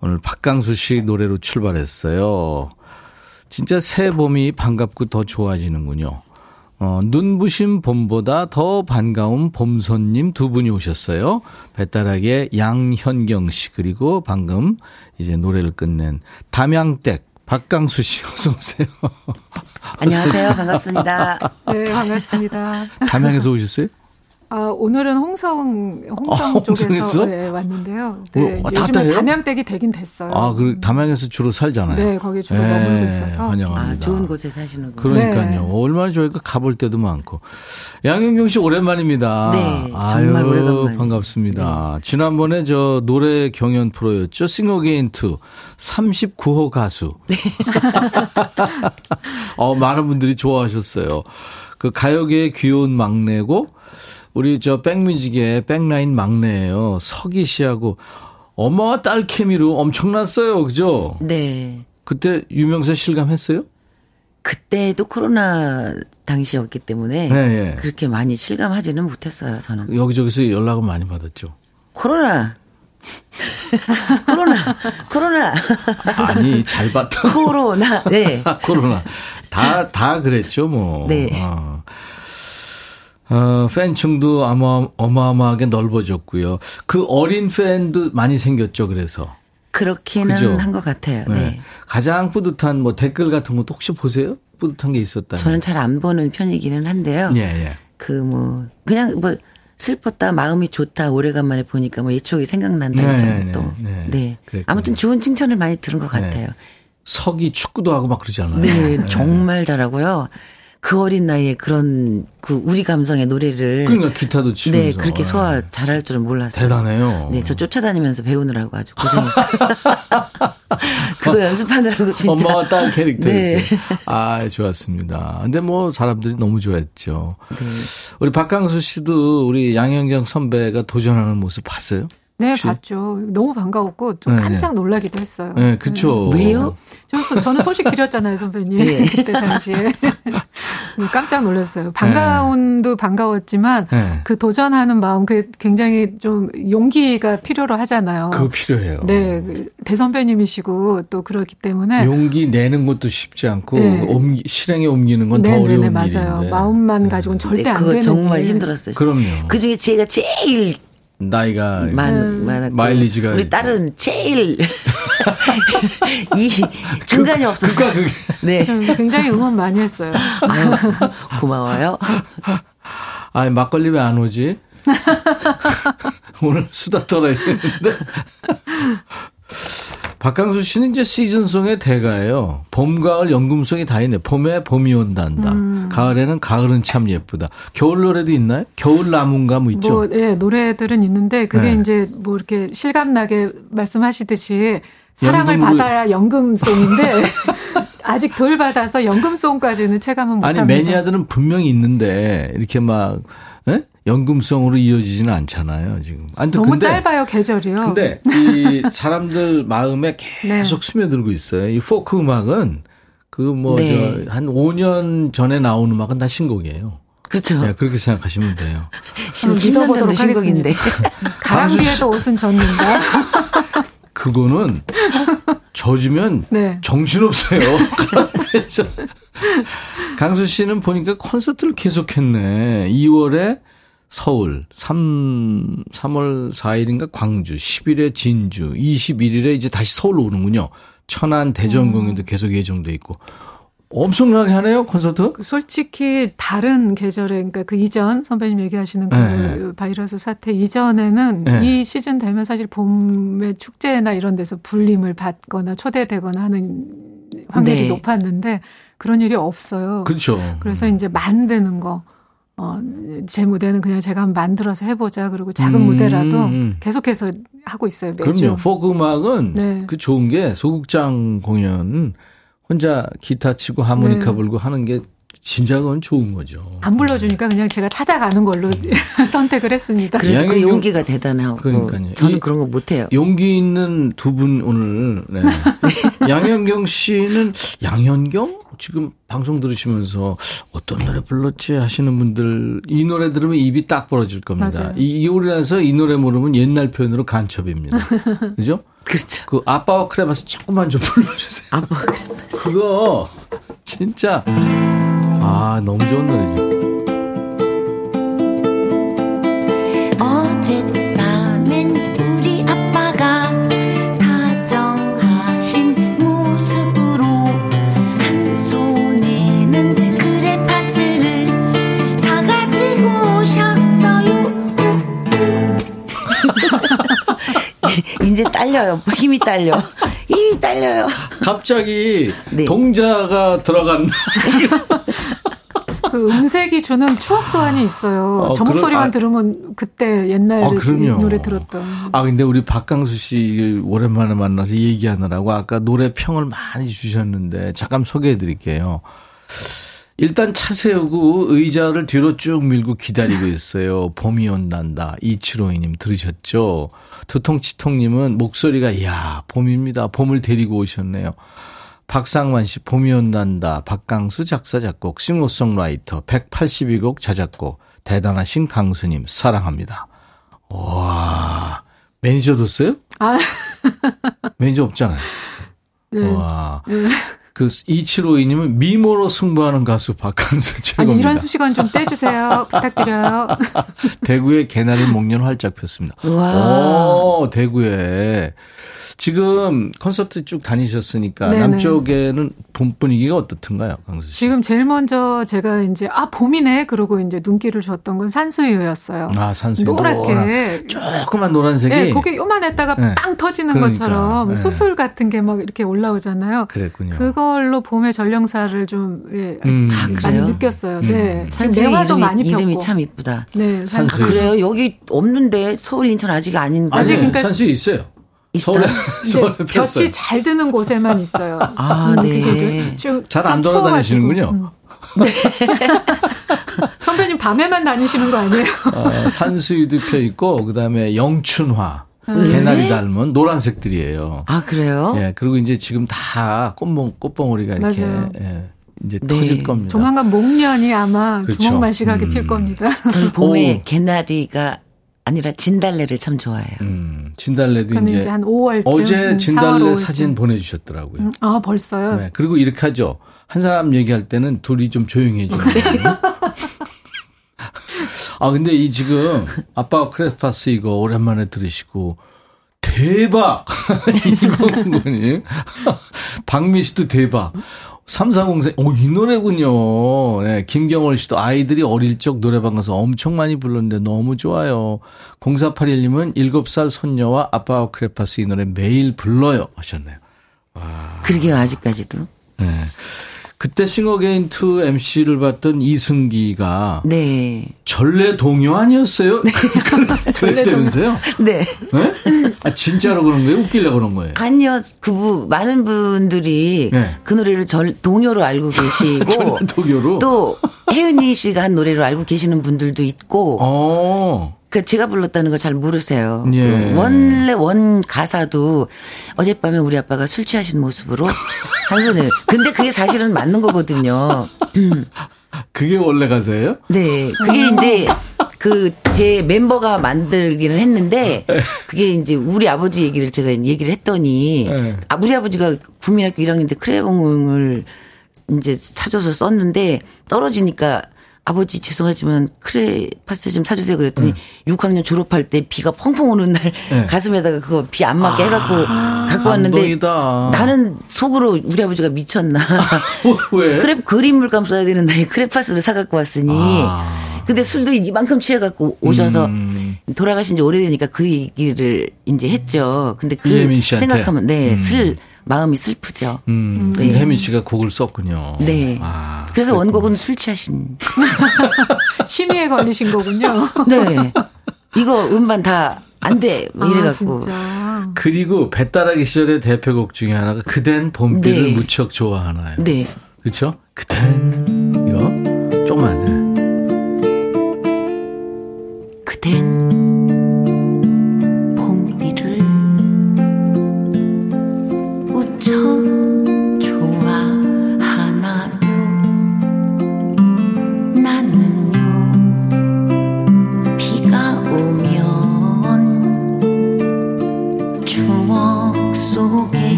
오늘 박강수 씨 노래로 출발했어요. 진짜 새 봄이 반갑고 더 좋아지는군요. 어, 눈부신 봄보다 더 반가운 봄손님 두 분이 오셨어요. 배따라기의 양현경 씨, 그리고 방금 이제 노래를 끝낸 담양댁 박강수 씨, 어서 오세요. 안녕하세요. 반갑습니다. 네, 반갑습니다. 담양에서 오셨어요? 아, 오늘은 홍성, 홍성 아, 쪽에서? 네, 왔는데요. 네, 어, 요즘에 닫아요? 담양댁이 되긴 됐어요. 아, 그 담양에서 주로 살잖아요. 네, 거기 주로 머물고 있어서. 환영합니다. 아, 좋은 곳에 사시는군요. 그러니까요. 네. 얼마나 저희가 가볼 때도 많고. 양현경 씨 오랜만입니다. 네, 정말 아유, 오래간만이에요. 반갑습니다. 지난번에 저 노래 경연 프로였죠. 싱어게인 2 39호 가수. 네. 어, 많은 분들이 좋아하셨어요. 그 가요계의 귀여운 막내고 우리 저 백뮤직의 백라인 막내예요. 서기 씨하고 엄마와 딸 케미로 엄청났어요. 그죠? 네. 그때 유명세 실감했어요? 그때도 코로나 당시였기 때문에 네, 예. 그렇게 많이 실감하지는 못했어요. 저는 여기저기서 연락을 많이 받았죠. 코로나, 코로나, 코로나, 아니, 잘 봤다. 코로나. 네. 코로나. 다, 다 그랬죠, 뭐. 네. 어. 어, 팬층도 아마 어마어마하게 넓어졌고요. 그 어린 팬도 많이 생겼죠, 그래서. 그렇기는? 한 것 같아요. 네. 네. 가장 뿌듯한 뭐 댓글 같은 것도 혹시 보세요? 뿌듯한 게 있었다. 저는 잘 안 보는 편이기는 한데요. 예, 예. 그뭐 그냥 뭐 슬펐다 마음이 좋다 오래간만에 보니까 뭐 예초기 생각난다 네, 했잖아요 네, 또. 네. 네. 그랬군요. 아무튼 좋은 칭찬을 많이 들은 것 같아요. 석이 축구도 하고 막 그러잖아요. 네, 정말 잘하고요. 그 어린 나이에 그런 그 우리 감성의 노래를 그러니까 기타도 치면서. 네 그렇게 소화 네. 잘할 줄은 몰랐어요. 대단해요. 네, 저 쫓아다니면서 배우느라고 아주 고생했어요. 그거 연습하느라고 진짜. 엄마와 딸 캐릭터였어요. 네. 아, 좋았습니다. 근데 뭐 사람들이 너무 좋아했죠. 네. 우리 박강수 씨도 우리 양현경 선배가 도전하는 모습 봤어요? 네, 혹시? 봤죠. 너무 반가웠고 좀 네, 깜짝 놀라기도 했어요. 네, 그쵸. 왜요? 저, 소- 저는 소식 드렸잖아요, 선배님. 예. 그때 당시에. 깜짝 놀랐어요. 반가운도 반가웠지만 네. 그 도전하는 마음, 그 굉장히 좀 용기가 필요로 하잖아요. 그거 필요해요. 네, 그 대선배님이시고 또 그렇기 때문에 용기 내는 것도 쉽지 않고 네. 옮기, 실행에 옮기는 건 더 어려운 맞아요. 일인데. 마음만 가지고는 절대 네, 안 그거 되는 정말 일. 힘들었어요. 그럼요. 그 중에 제가 제일 나이가 많, 많았고 마일리지가 우리 딸은 제일 이 중간이 없었어요. 그니까 그게 네, 네, 굉장히 응원 많이 했어요. 아유, 고마워요. 아 막걸리 왜 안 오지? 오늘 수다 떨어야 되는데. 박강수 씨는 이제 시즌송의 대가예요. 봄, 가을, 연금송이 다 있네. 봄에 봄이 온단다. 음. 가을에는 가을은 참 예쁘다. 겨울 노래도 있나요? 겨울 나무인가 뭐 있죠? 뭐, 예, 노래들은 있는데 그게 네. 이제 뭐 이렇게 실감나게 말씀하시듯이 사랑을 연금으로- 받아야 연금송인데 아직 덜 받아서 연금송까지는 체감은 아니 못합니다. 매니아들은 분명히 있는데 이렇게 막 에? 연금성으로 이어지지는 않잖아요 지금. 아니, 너무 근데, 짧아요 계절이요. 근데 이 사람들 마음에 계속 네. 스며들고 있어요. 이 포크 음악은 그 뭐저 네. 한 5년 전에 나온 음악은 다 신곡이에요. 그렇죠. 네, 그렇게 생각하시면 돼요. 지금 한번 10년 전도 믿어보도록 신곡인데. 가랑비에도 옷은 젖는다. 그거는 젖으면 네. 정신없어요. 그래서 강수 씨는 보니까 콘서트를 계속했네. 2월에 서울, 3, 3월 4일인가 광주, 10일에 진주, 21일에 이제 다시 서울로 오는군요. 천안 대전 음. 공연도 계속 예정돼 있고. 엄청나게 하네요, 콘서트? 솔직히 다른 계절에 그러니까 그 이전 선배님 얘기하시는 그 네. 바이러스 사태 이전에는 네. 이 시즌 되면 사실 봄의 축제나 이런 데서 불림을 받거나 초대되거나 하는 확률이 네. 높았는데 그런 일이 없어요. 그렇죠. 그래서 이제 만드는 거. 어, 제 무대는 그냥 제가 한번 만들어서 해보자. 그리고 작은 음, 무대라도 음. 계속해서 하고 있어요. 매주. 그럼요. 포크 음악은 네. 그 좋은 게 소극장 공연 혼자 기타 치고 하모니카 네. 불고 하는 게 진짜 그건 좋은 거죠. 안 불러주니까 그냥 제가 찾아가는 걸로 선택을 했습니다. 그래도 그 용기가 대단하고 그러니까요. 저는 이- 그런 거 못해요. 용기 있는 두 분 오늘 네. 양현경 씨는 양현경 지금 방송 들으시면서 어떤 노래 불렀지 하시는 분들 이 노래 들으면 입이 딱 벌어질 겁니다. 맞아요. 이, 이 우리나라에서 이 노래 모르면 옛날 표현으로 간첩입니다. 그죠? 그렇죠. 그 아빠와 크레바스 조금만 좀 불러주세요. 아빠 그래. 그거 진짜 아 너무 좋은 노래죠. 어젯밤엔 우리 아빠가 다정하신 모습으로 한 손에는 크레파스를 사가지고 오셨어요. 이제 딸려요. 힘이 딸려. 힘이 딸려요. 갑자기 네. 동자가 들어간 그 음색이 주는 추억 소환이 있어요. 어, 저 그럼- 목소리만 아. 들으면 그때 옛날에 아, 그럼요. 노래 들었던. 아, 근데 우리 박강수 씨 오랜만에 만나서 얘기하느라고 아까 노래 평을 많이 주셨는데 잠깐 소개해 드릴게요. 일단 차 세우고 의자를 뒤로 쭉 밀고 기다리고 있어요. 봄이 온단다. 이치로이님 들으셨죠? 두통치통님은 목소리가, 이야, 봄입니다. 봄을 데리고 오셨네요. 박상만 씨, 봄이 온단다. 박강수 작사, 작곡, 싱어송라이터, 182곡 자작곡, 대단하신 강수님, 사랑합니다. 와, 매니저 뒀어요? 아, 매니저 없잖아요. 네. 와. 네. 그 2752님은 미모로 승부하는 가수 박강수 아니 최고입니다. 이런 수식은 좀 떼주세요. 부탁드려요. 대구의 개나리 목련 활짝 폈습니다. 와. 오, 대구에. 지금 콘서트 쭉 다니셨으니까 네네. 남쪽에는 봄 분위기가 어떻든가요, 강수 씨? 지금 제일 먼저 제가 이제 아 봄이네 그러고 이제 눈길을 줬던 건 산수유였어요. 아, 산수유. 노랗게. 조그만 노란색이. 네, 거기 요만했다가 네. 빵 터지는 그러니까, 것처럼 네. 수술 같은 게 막 이렇게 올라오잖아요. 그랬군요. 그걸로 봄의 전령사를 좀 예, 음. 아, 많이 그래요? 느꼈어요. 네. 지금 산수유 매화도 이름이, 많이 폈고. 이름이 참 이쁘다. 네, 산수유. 산수유. 그래요? 여기 없는데 서울 인천 아직 아닌 거 아직 그러니까- 산수유 있어요. 있어요? 서울에. 볕이 잘 드는 곳에만 있어요. 아, 음, 네. 그게 좀- 잘좀안 추워가지고. 돌아다니시는군요. 음. 선배님 밤에만 다니시는 거 아니에요? 어, 산수유도 펴 있고 그다음에 영춘화, 음. 개나리 닮은 노란색들이에요. 아, 그래요? 예, 그리고 이제 지금 다 꽃봉 꽃봉오리가 이렇게 맞아요. 예, 이제 네. 터질 겁니다. 조만간 목련이 아마 그렇죠. 주먹만식하게 음. 필 겁니다. 저는 봄에 오. 개나리가 아니라 진달래를 참 좋아해요. 음, 진달래도 이제, 이제 한 5월쯤. 어제 진달래 4월, 5월쯤. 사진 보내주셨더라고요. 음, 아, 벌써요? 네, 그리고 이렇게 하죠. 한 사람 얘기할 때는 둘이 좀 조용히 해주는 거예요. 아, 근데 이 지금 아빠 크레파스 이거 오랜만에 들으시고 대박! 이거군요. 박미 씨도 대박. 3404, 오, 이 노래군요. 네, 김경월 씨도 아이들이 어릴 적 노래방 가서 엄청 많이 불렀는데 너무 좋아요. 0481님은 7살 손녀와 아빠와 크레파스 이 노래 매일 불러요. 하셨네요. 그러게요, 아직까지도. 네. 그때 싱어게인 2 MC를 봤던 이승기가 네. 전래 동요 아니었어요? 그랬다면서요? 네. 네? 아, 진짜로 그런 거예요? 웃기려고 그런 거예요? 아니요, 그부 많은 분들이 네. 그 노래를 절 동요로 알고 계시고 전래 동요로? 또 혜은이 씨가 한 노래로 알고 계시는 분들도 있고 어. 그 제가 불렀다는 걸 잘 모르세요. 예. 그 원래 원 가사도 어젯밤에 우리 아빠가 술 취하신 모습으로 한 손에 근데 그게 사실은 맞는 거거든요. 그게 원래 가사예요? 네, 그게 이제 그 제 멤버가 만들기는 했는데 그게 이제 우리 아버지 얘기를 제가 얘기를 했더니 네. 아 우리 아버지가 국민학교 1학년 때 크레용을 이제 사줘서 썼는데 떨어지니까 아버지 죄송하지만 크레파스 좀 사주세요 그랬더니 6학년 졸업할 때 비가 펑펑 오는 날 네. 가슴에다가 그거 비 안 맞게 해갖고 갖고 왔는데 감동이다. 나는 속으로 우리 아버지가 미쳤나 왜? 크레 그림물 감싸야 되는 나에 크레파스를 사갖고 왔으니 아. 근데 술도 이만큼 취해갖고 오셔서 음. 돌아가신 지 오래되니까 그 얘기를 이제 했죠. 근데 그? 생각하면 네, 음. 슬 마음이 슬프죠. 음, 네. 혜민 씨가 곡을 썼군요. 네. 아, 그래서 그랬구나. 원곡은 술 취하신. 심의에 걸리신 거군요. 네. 이거 음반 다 안 돼. 뭐 아, 이래갖고. 진짜. 그리고 배따라기 시절의 대표곡 중에 하나가 그댄 봄비를 네. 무척 좋아하나요? 네. 그렇죠? 그댄 이거 조금만. 네. 그댄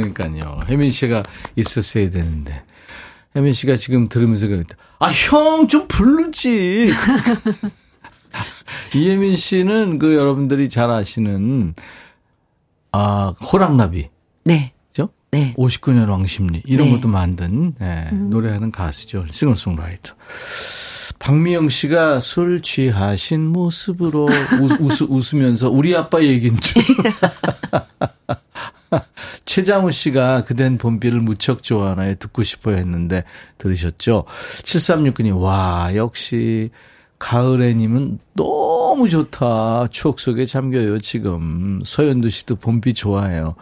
그러니까요. 혜민 씨가 있었어야 되는데. 혜민 씨가 지금 들으면서 그랬다. 아, 형, 좀 부르지. 이혜민 씨는 그 여러분들이 잘 아시는, 아, 호랑나비. 네 그죠? 네. 59년 왕십리. 이런 네. 것도 만든, 예, 노래하는 가수죠. 싱어송라이터. 박미영 씨가 술 취하신 모습으로 웃, 웃, 웃으면서 우리 아빠 얘기인 줄. 최장우 씨가 그댄 봄비를 무척 좋아하나요? 듣고 싶어요 했는데 들으셨죠? 7369님, 와, 역시 가을애님은 너무 좋다. 추억 속에 잠겨요, 지금. 서현두 씨도 봄비 좋아해요.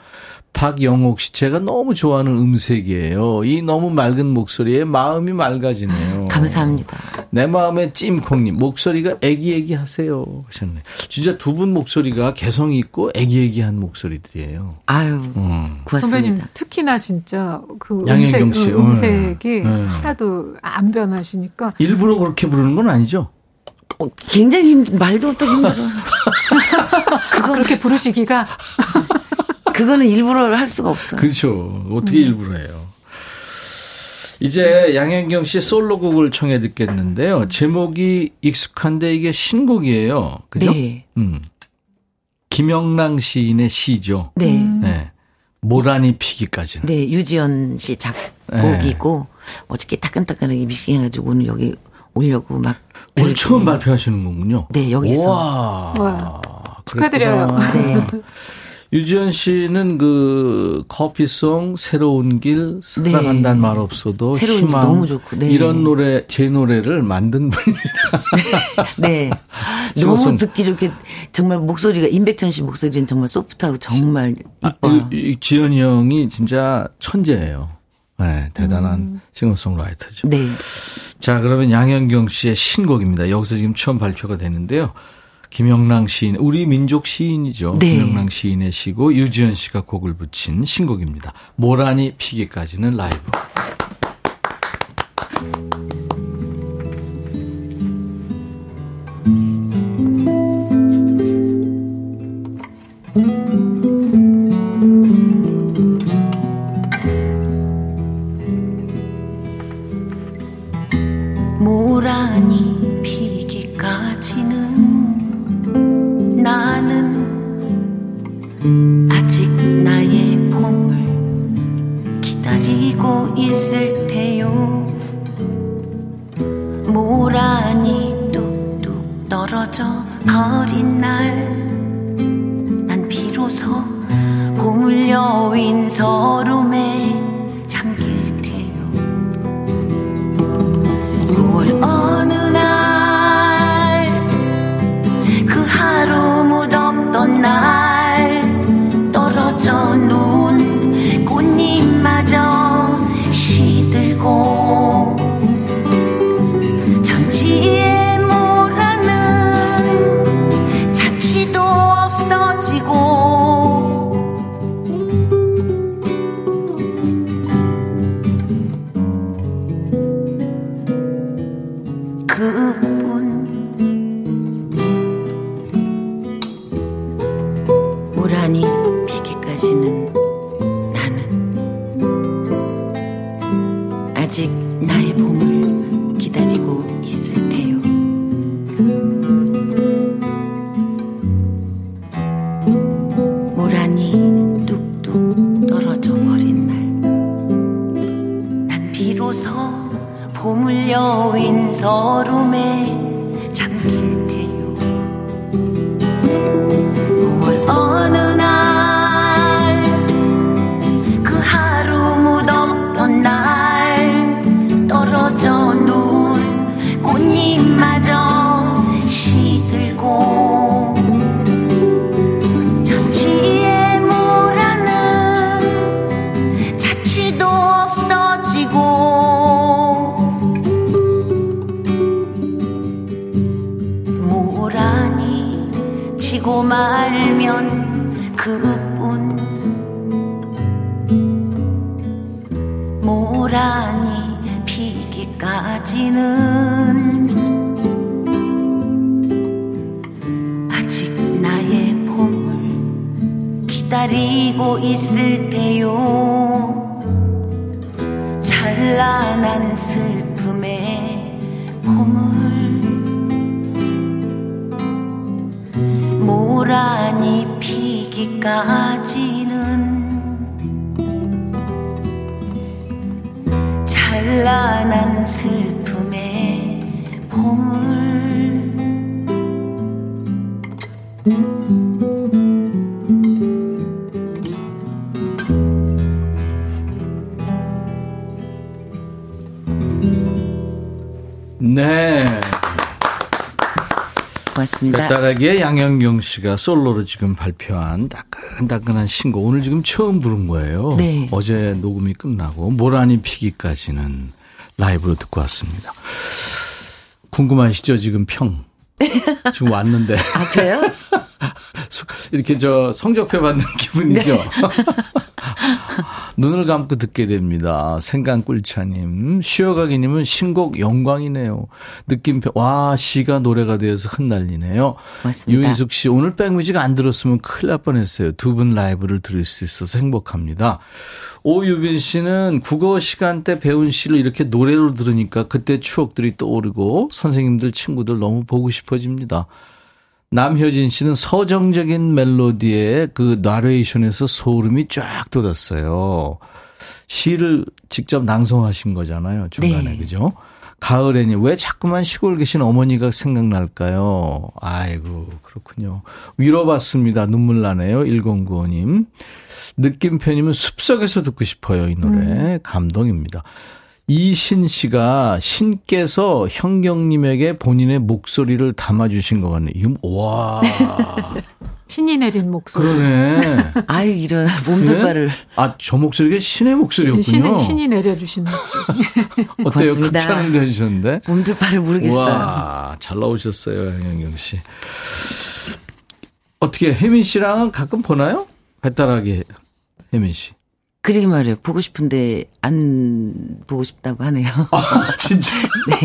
박영옥 씨, 제가 너무 좋아하는 음색이에요. 이 너무 맑은 목소리에 마음이 맑아지네요. 감사합니다 내 마음의 찜콩님, 목소리가 애기애기 하세요. 하셨네. 진짜 두 분 목소리가 개성이 있고 애기애기한 목소리들이에요. 아유 음. 선배님 고맙습니다 특히나 진짜 그 양현경 음색, 씨. 음, 음색이 네. 네. 하나도 안 변하시니까 일부러 그렇게 부르는 건 아니죠? 어, 굉장히 힘 말도 또 힘들어 그렇게 부르시기가 그거는 일부러 할 수가 없어 그렇죠. 어떻게 일부러 해요. 이제 양현경 씨 솔로곡을 청해 듣겠는데요. 제목이 익숙한데 이게 신곡이에요. 그죠? 네. 음. 김영랑 시인의 시죠. 네. 네. 모란이 피기까지는. 네, 유지연 씨 작곡이고 어저께 따끈따끈하게 미싱해가지고 오늘 여기 오려고 막 오늘 들고. 처음 발표하시는 거군요. 네, 여기서. 와. 와, 축하드려요. 네. 유지연 씨는 그 커피송 새로운 길 사랑한다는 말 없어도 네. 새로운 길 희망 너무 좋고, 네. 이런 노래 제 노래를 만든 분입니다. 네. 지금 너무 선- 듣기 좋게 정말 목소리가 임백천 씨 목소리는 정말 소프트하고 정말 이뻐요. 이, 이 지연이 형이 진짜 천재예요. 네, 대단한 싱어송라이터죠. 네. 자, 그러면 양현경 씨의 신곡입니다. 여기서 지금 처음 발표가 되는데요. 김영랑 시인, 우리 민족 시인이죠. 네. 김영랑 시인의 시고 유지연 씨가 곡을 붙인 신곡입니다. 모란이 피기까지는 라이브. 모란이 피기까지는 나는 아직 나의 봄을 기다리고 있을 테요. 모란이 뚝뚝 떨어져 버린 피기까지는 아직 나의 봄을 기다리고 있을 테요. 찬란한 슬픔의 봄을 모란이 피기까지는 찬란한 슬 고맙습니다. 배따라기의 양현경 씨가 솔로로 지금 발표한 따끈따끈한 신곡 오늘 지금 처음 부른 거예요. 네. 어제 녹음이 끝나고 모란이 피기까지는 라이브로 듣고 왔습니다. 궁금하시죠? 지금 평. 지금 왔는데. 아, 그래요? 이렇게 저 성적표 받는 기분이죠. 네. 눈을 감고 듣게 됩니다. 생강꿀차님, 쉬어가기님은 신곡 영광이네요. 느낌표, 와, 시가 노래가 되어서 흩날리네요. 고맙습니다. 유인숙 씨, 오늘 백뮤직 안 들었으면 큰일 날 뻔했어요. 두 분 라이브를 들을 수 있어서 행복합니다. 오유빈 씨는 국어 시간 때 배운 시를 이렇게 노래로 들으니까 그때 추억들이 떠오르고 선생님들, 친구들 너무 보고 싶어집니다. 남효진 씨는 서정적인 멜로디에 그 나레이션에서 소름이 쫙 돋았어요. 시를 직접 낭송하신 거잖아요. 중간에. 네. 그죠? 가을에니 왜 자꾸만 시골 계신 어머니가 생각날까요? 아이고, 그렇군요. 위로받습니다. 눈물 나네요. 1095님. 느낌표님은 숲속에서 듣고 싶어요. 이 노래. 감동입니다. 이신 씨가 신께서 현경님에게 본인의 목소리를 담아주신 것 같네요. 이거, 와. 신이 내린 목소리. 그러네. 아유, 이런 몸둘바를. 아, 저 목소리가 신의 목소리였군요. 신이, 신이 내려주신 목소리. 어때요? 극찬을 해주셨는데. 몸둘 바를 모르겠어요. 와, 잘 나오셨어요, 양현경 씨. 어떻게 혜민 씨랑은 가끔 보나요? 배따라기 혜민 씨. 그러게 말이에요. 보고 싶은데 안 보고 싶다고 하네요. 아, 진짜? 네.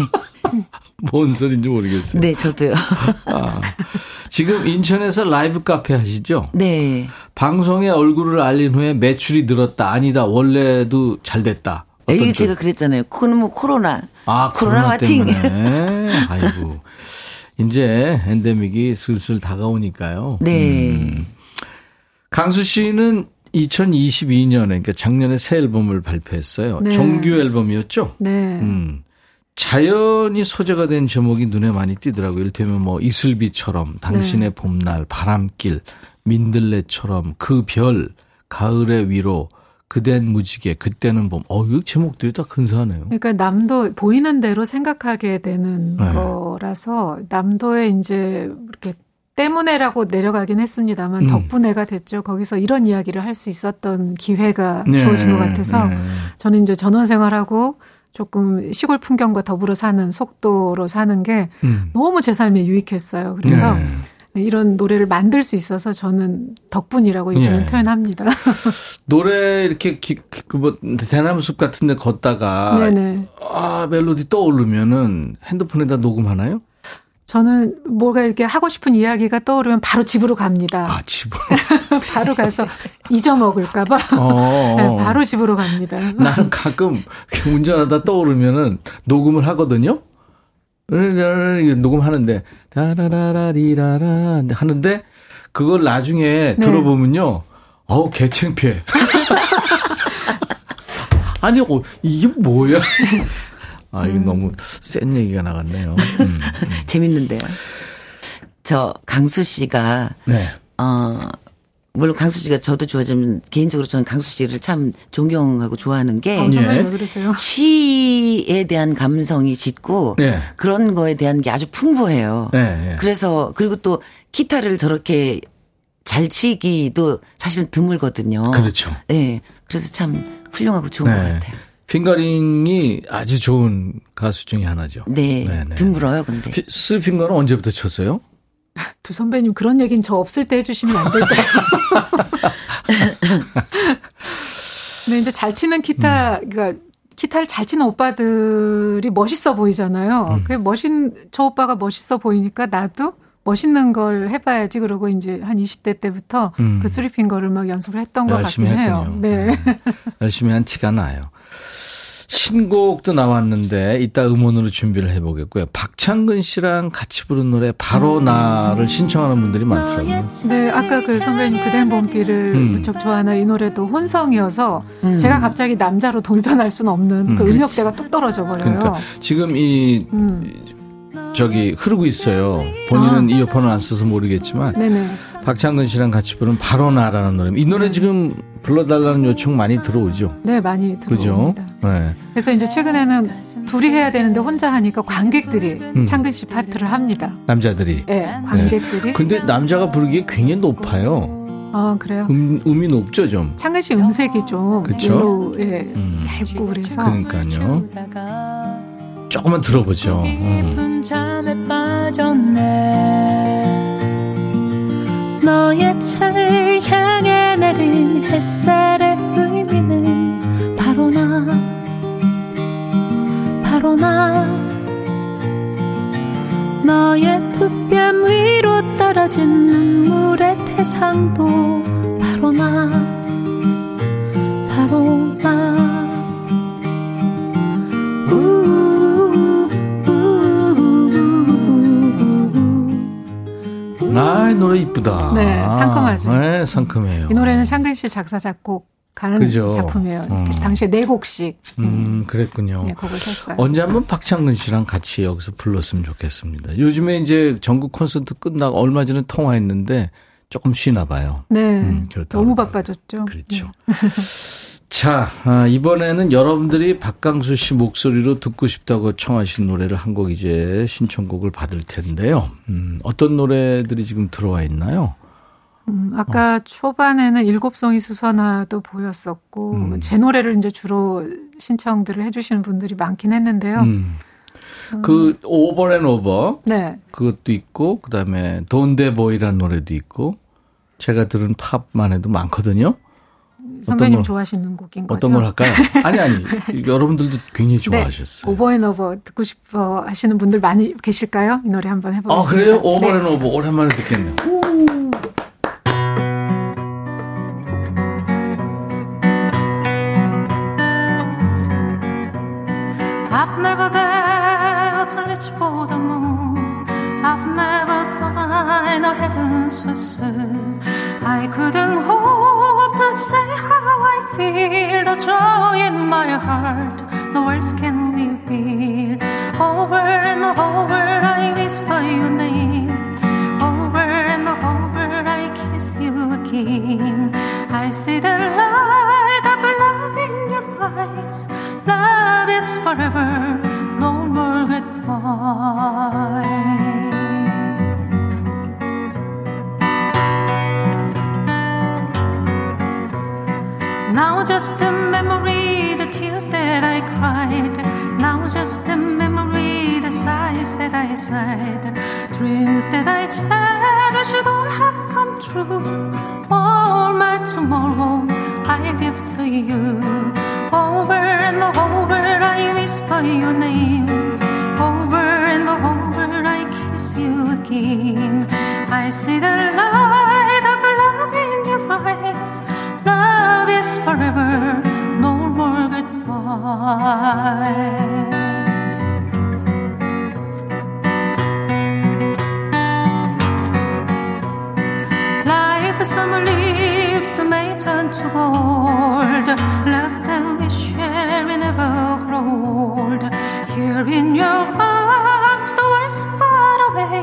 뭔 소린지 모르겠어요. 네, 저도요. 아, 지금 인천에서 라이브 카페 하시죠? 네. 방송에 얼굴을 알린 후에 매출이 늘었다. 아니다. 원래도 잘 됐다. 에이, 쪽? 제가 그랬잖아요. 코는 뭐 코로나. 아, 코로나 코로나 화팅. 때문에. 아이고. 이제 엔데믹이 슬슬 다가오니까요. 네. 음. 강수 씨는 2022년에, 그러니까 작년에 새 앨범을 발표했어요. 네. 정규 앨범이었죠? 네. 음. 자연이 소재가 된 제목이 눈에 많이 띄더라고요. 이를테면 뭐 이슬비처럼, 당신의 네. 봄날, 바람길, 민들레처럼, 그 별, 가을의 위로, 그댄 무지개, 그때는 봄. 어, 이 제목들이 다 근사하네요. 그러니까 남도 보이는 대로 생각하게 되는 네. 거라서 남도에 이제 이렇게 때문에라고 내려가긴 했습니다만 음. 덕분에가 됐죠. 거기서 이런 이야기를 할 수 있었던 기회가 네, 주어진 것 같아서 네. 저는 이제 전원 생활하고 조금 시골 풍경과 더불어 사는 속도로 사는 게 음. 너무 제 삶에 유익했어요. 그래서 네. 이런 노래를 만들 수 있어서 저는 덕분이라고 요즘은 예. 표현합니다. 노래 이렇게 기, 그 뭐, 대나무 숲 같은 데 걷다가, 네네. 아, 멜로디 떠오르면은 핸드폰에다 녹음하나요? 저는 뭐가 이렇게 하고 싶은 이야기가 떠오르면 바로 집으로 갑니다. 아, 집으로. 바로 가서 잊어먹을까봐 어. 네, 바로 집으로 갑니다. 나는 가끔 운전하다 떠오르면은 녹음을 하거든요. 녹음하는데 다라라라리라라 하는데 그걸 나중에 네. 들어보면요. 어우 개창피해. 아니, 어, 이게 뭐야? 아, 이게 너무 센 얘기가 나갔네요. 음. 재밌는데요. 저 강수 씨가 네. 어 물론 강수 씨가 저도 좋아하지만 개인적으로 저는 강수 씨를 참 존경하고 좋아하는 게 어, 정말 예. 왜 그러세요? 시에 대한 감성이 짙고 네. 그런 거에 대한 게 아주 풍부해요. 네, 네. 그래서 그리고 또 기타를 저렇게 잘 치기도 사실은 드물거든요. 그렇죠. 네. 그래서 참 훌륭하고 좋은 것 같아요. 핑거링이 아주 좋은 가수 중에 하나죠. 네. 네네. 드물어요, 근데. 피- 스 핑거는 언제부터 쳤어요? 두 선배님 그런 얘기는 저 없을 때 해주시면 안 될까요? 근데 이제 잘 치는 기타, 음. 그러니까 기타를 잘 치는 오빠들이 멋있어 보이잖아요. 음. 그 멋있, 저 오빠가 멋있어 보이니까 나도 멋있는 걸 해봐야지. 그러고 이제 한 20대 때부터 음. 그 쓰리핑거를 막 연습을 했던 것 열심히 같긴 해요. 했군요. 네. 열심히 한 티가 나요. 신곡도 나왔는데 이따 음원으로 준비를 해보겠고요. 박창근 씨랑 같이 부른 노래 바로 나를 신청하는 분들이 많더라고요. 네, 아까 그 선배님 그댄 봄비를 음. 무척 좋아하나 이 노래도 혼성이어서 음. 제가 갑자기 남자로 돌변할 수는 없는 음. 그 음역대가 뚝 떨어져 버려요. 그러니까 지금 이 음. 저기 흐르고 있어요. 본인은 이어폰을 안 써서 모르겠지만 네네. 박창근 씨랑 같이 부른 바로 나라는 노래. 이 노래 지금 불러달라는 요청 많이 들어오죠. 네, 많이 그죠? 들어옵니다. 네. 그래서 이제 최근에는 둘이 해야 되는데 혼자 하니까 관객들이 음. 창근 씨 파트를 합니다. 남자들이. 예, 관객들이. 근데 남자가 부르기에 굉장히 높아요. 아, 그래요? 음, 음이 높죠, 좀. 창근 씨 음색이 좀 그쵸? 일로 예, 음. 얇고 그래서 그러니까요. 조금만 들어보죠. 음. 너의 창을 향해 내린 햇살의 의미는 바로 나. 바로 나. 너의 두뺨 위로 떨어진 눈물의 태상도 노래 이쁘다. 네, 상큼하죠. 네, 상큼해요. 이 노래는 창근 씨 작사 작곡한 그죠? 작품이에요. 음. 당시에 네 곡씩 음, 그랬군요. 예, 곡을 썼어요. 언제 한번 박창근 씨랑 같이 여기서 불렀으면 좋겠습니다. 요즘에 이제 전국 콘서트 끝나고 얼마 전에 통화했는데 조금 쉬나 봐요. 네, 음, 너무. 바빠졌죠. 그렇죠. 자, 아, 이번에는 여러분들이 박강수 씨 목소리로 듣고 싶다고 청하신 노래를 한 곡 이제 신청곡을 받을 텐데요. 음, 어떤 노래들이 지금 들어와 있나요? 음, 어. 아까 초반에는 일곱송이 수선화도 보였었고 음. 제 노래를 이제 주로 신청들을 해주시는 분들이 많긴 했는데요. 음. 그 Over and Over 네, 그것도 있고 그다음에 Donde Voy라는 노래도 있고 제가 들은 팝만 해도 많거든요. 선배님 걸- 좋아하시는 곡인 거죠? 어떤 걸 할까요? 아니 아니 여러분들도 굉장히 좋아하셨어요. 네, Over and Over 듣고 싶어 하시는 분들 많이 계실까요? 이 노래 한번 해보겠습니다. 아 그래요? Over 네. and 오버 오랜만에 듣겠네요. I've never dared to reach for the fly no heaven so soon. I couldn't hope to say how I feel. The joy in my heart, no words can reveal. Over and over, I whisper your name. Over and over, I kiss you again. I see the light of love in your eyes. Love is forever, no more goodbye. Now just a memory, the tears that I cried. Now just a memory, the sighs that I sighed. Dreams that I cherished don't have come true. All my tomorrow I give to you. Over and over I whisper your name. Over and over I kiss you again. I see the light of love in your eyes. Love this forever, no more goodbye. Life is some leaves may turn to gold. Love that we share may never grow old. Here in your arms, the world's far away.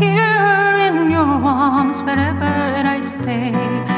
Here in your arms, wherever I stay.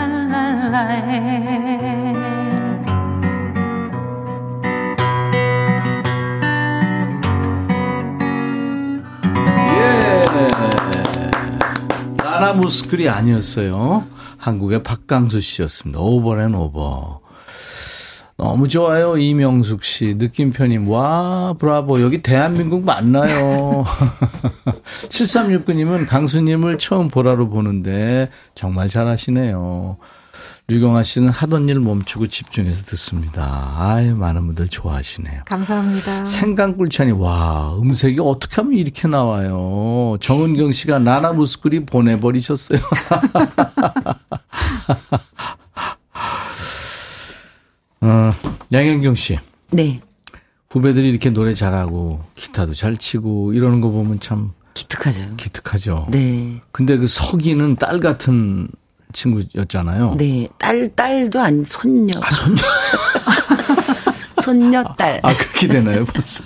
나나 무스클이 아니었어요. 한국의 박강수 씨였습니다. 오버앤 오버. 너무 좋아요, 이명숙 씨. 느낌표님, 와, 브라보. 여기 대한민국 맞나요? 7369님은 강수님을 처음 보라로 보는데 정말 잘하시네요. 류경아 씨는 하던 일 멈추고 집중해서 듣습니다. 아유, 많은 분들 좋아하시네요. 감사합니다. 생강꿀찬이, 와, 음색이 어떻게 하면 이렇게 나와요? 정은경 씨가 나나 무스쿨이 보내버리셨어요. 어, 양현경 씨. 네. 후배들이 이렇게 노래 잘하고 기타도 잘 치고 이러는 거 보면 참 기특하죠. 기특하죠. 네. 근데 그 석이는 딸 같은 친구였잖아요. 네. 딸, 딸도 아닌 손녀. 아, 손녀. 손녀 딸. 아, 그렇게 되나요, 벌써?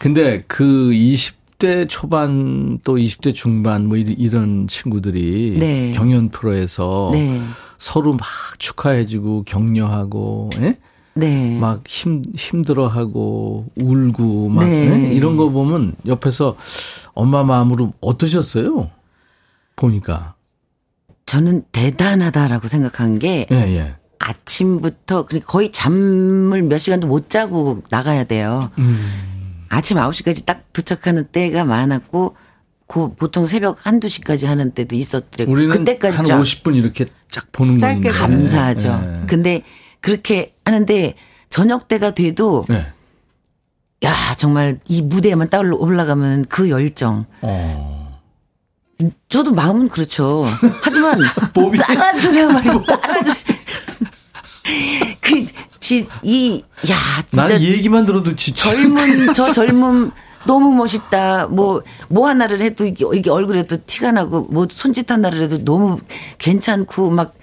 근데 그 20대 초반 또 20대 중반 뭐 이- 이런 친구들이 네. 경연 프로에서 네. 서로 막 축하해주고 격려하고 예? 네. 막 힘, 힘들어하고 울고 막 네. 예? 이런 거 보면 옆에서 엄마 마음으로 어떠셨어요? 보니까. 저는 대단하다라고 생각한 게 예, 예. 아침부터 그러니까 거의 잠을 몇 시간도 못 자고 나가야 돼요. 음. 아침 9시까지 딱 도착하는 때가 많았고 그 보통 새벽 한두 시까지 하는 때도 있었더라고요. 우리는 그때까지 한 쫙 50분 이렇게 쫙 보는 짧게 건데. 감사하죠. 예. 근데 그렇게 하는데 저녁 때가 돼도 예. 야 정말 이 무대에만 딱 올라가면 그 열정. 어. 저도 마음은 그렇죠. 하지만 몸이- 따라주면 말이야 따라주. 그지 이 야 진짜 나는 이 얘기만 들어도 지쳐. 젊은 저 젊음 너무 멋있다. 뭐뭐 하나를 해도 이게, 이게 얼굴에도 티가 나고 뭐 손짓 하나를 해도 너무 괜찮고 막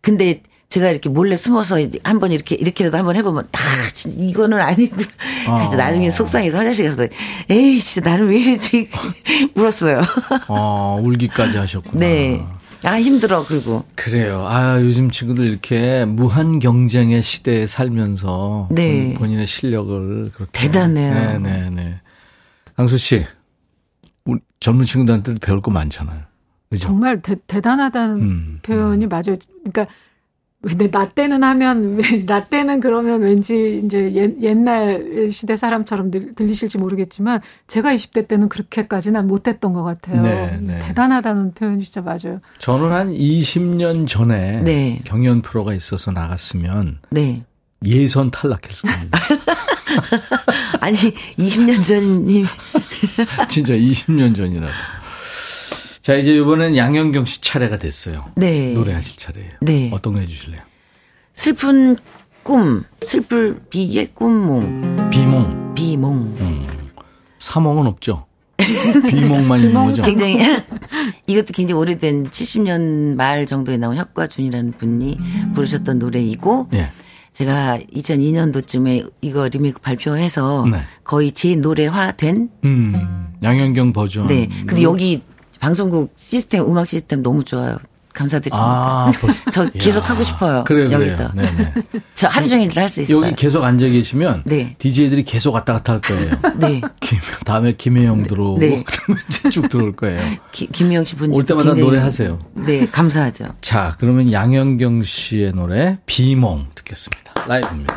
근데 제가 이렇게 몰래 숨어서 한번 이렇게 이렇게라도 한번 해보면 아 진짜 이거는 아니고 그래서 나중에 속상해서 화장실 가서 에이 진짜 나는 왜 이러지 울었어요. 어, 울기까지 하셨구나. 네. 아 힘들어 그리고 그래요. 아, 요즘 친구들 이렇게 무한 경쟁의 시대에 살면서 네. 본- 본인의 실력을 그렇게 대단해요. 네, 네, 네. 강수 씨. 우리 젊은 친구들한테도 배울 거 많잖아요. 그죠? 정말 대, 대단하다는 음, 표현이 맞아요. 그러니까 근데 나 때는 하면 때는 그러면 왠지 이제 옛, 옛날 시대 사람처럼 들, 들리실지 모르겠지만 제가 20대 때는 그렇게까지는 못했던 것 같아요. 네, 네. 대단하다는 표현이 진짜 맞아요. 저는 한 20년 전에 네. 경연 프로가 있어서 나갔으면 네. 예선 탈락했을 겁니다. 아니 20년 전이 진짜 20년 전이라도. 자, 이제 이번엔 양현경 씨 차례가 됐어요. 네. 노래하실 차례예요. 네. 어떤 거 해주실래요? 슬픈 꿈, 슬플 비의 꿈몽, 비몽. 비몽. 사몽은 없죠? 비몽만 있는 거죠? 굉장히 이것도 굉장히 오래된 70년 말 정도에 나온 혁과준이라는 분이 부르셨던 노래이고 예. 제가 2002년도쯤에 이거 리메이크 발표해서 네. 거의 제 노래화된 음, 양현경 버전. 네. 근데 여기 방송국 시스템 음악 시스템 너무 좋아요. 감사드립니다. 아, 벌- 저 계속 하고 싶어요. 그래요, 여기서. 그래요. 네네. 저 하루 종일 할 수 있어요. 여기 계속 앉아 계시면 네. DJ들이 계속 왔다 갔다 할 거예요. 네. 김- 다음에 김혜영 들어오고 네. 그다음에 이제 쭉 들어올 거예요. 기- 김미영 씨 분. 올 때마다 노래하세요. 네, 감사하죠. 자, 그러면 양현경 씨의 노래 비몽 듣겠습니다. 라이브입니다.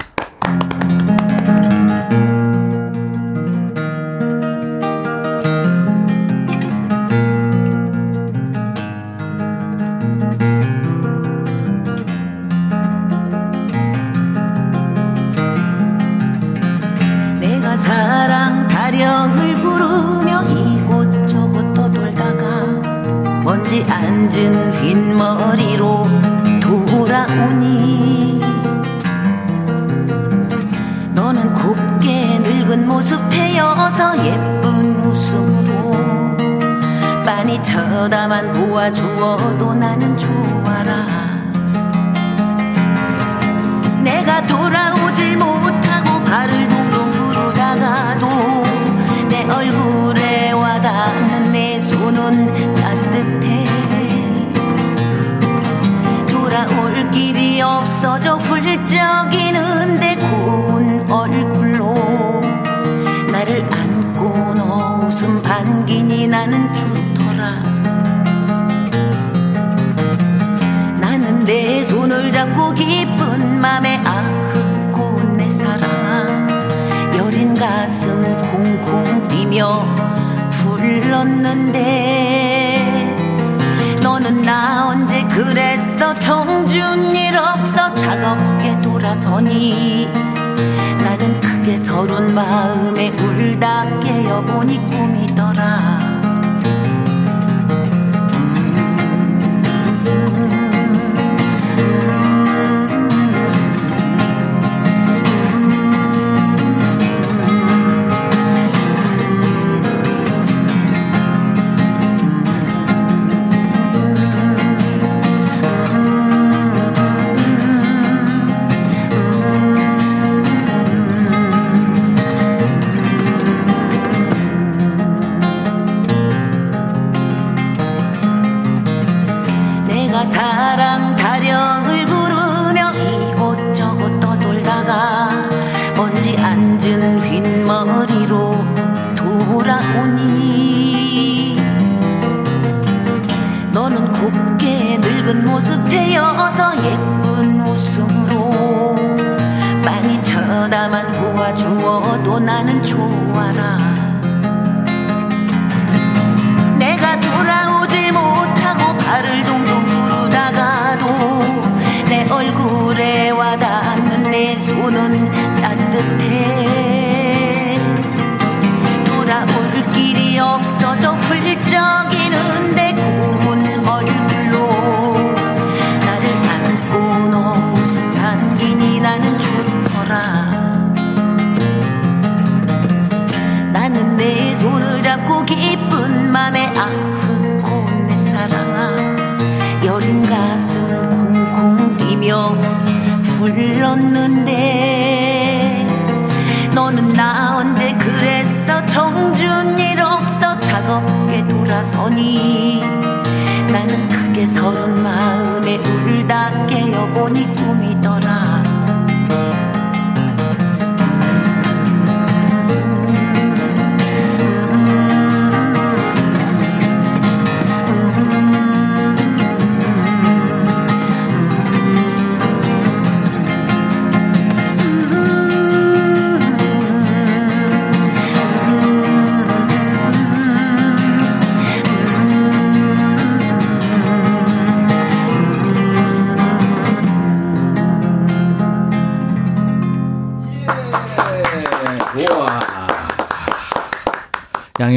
손은 따뜻해. 돌아올 길이 없어져 훌쩍이는데 고운 얼굴로 나를 안고 너 웃음 반기니 나는 좋더라. 나는 내 손을 잡고 기쁜 맘에 아흐 고운 내 사랑아 여린 가슴 콩콩 뛰며 불렀는데 그랬어. 정준 일 없어. 차갑게 돌아서니. 나는 크게 서른 마음에 울다 깨어보니 꿈이더 나는 좋아라 돌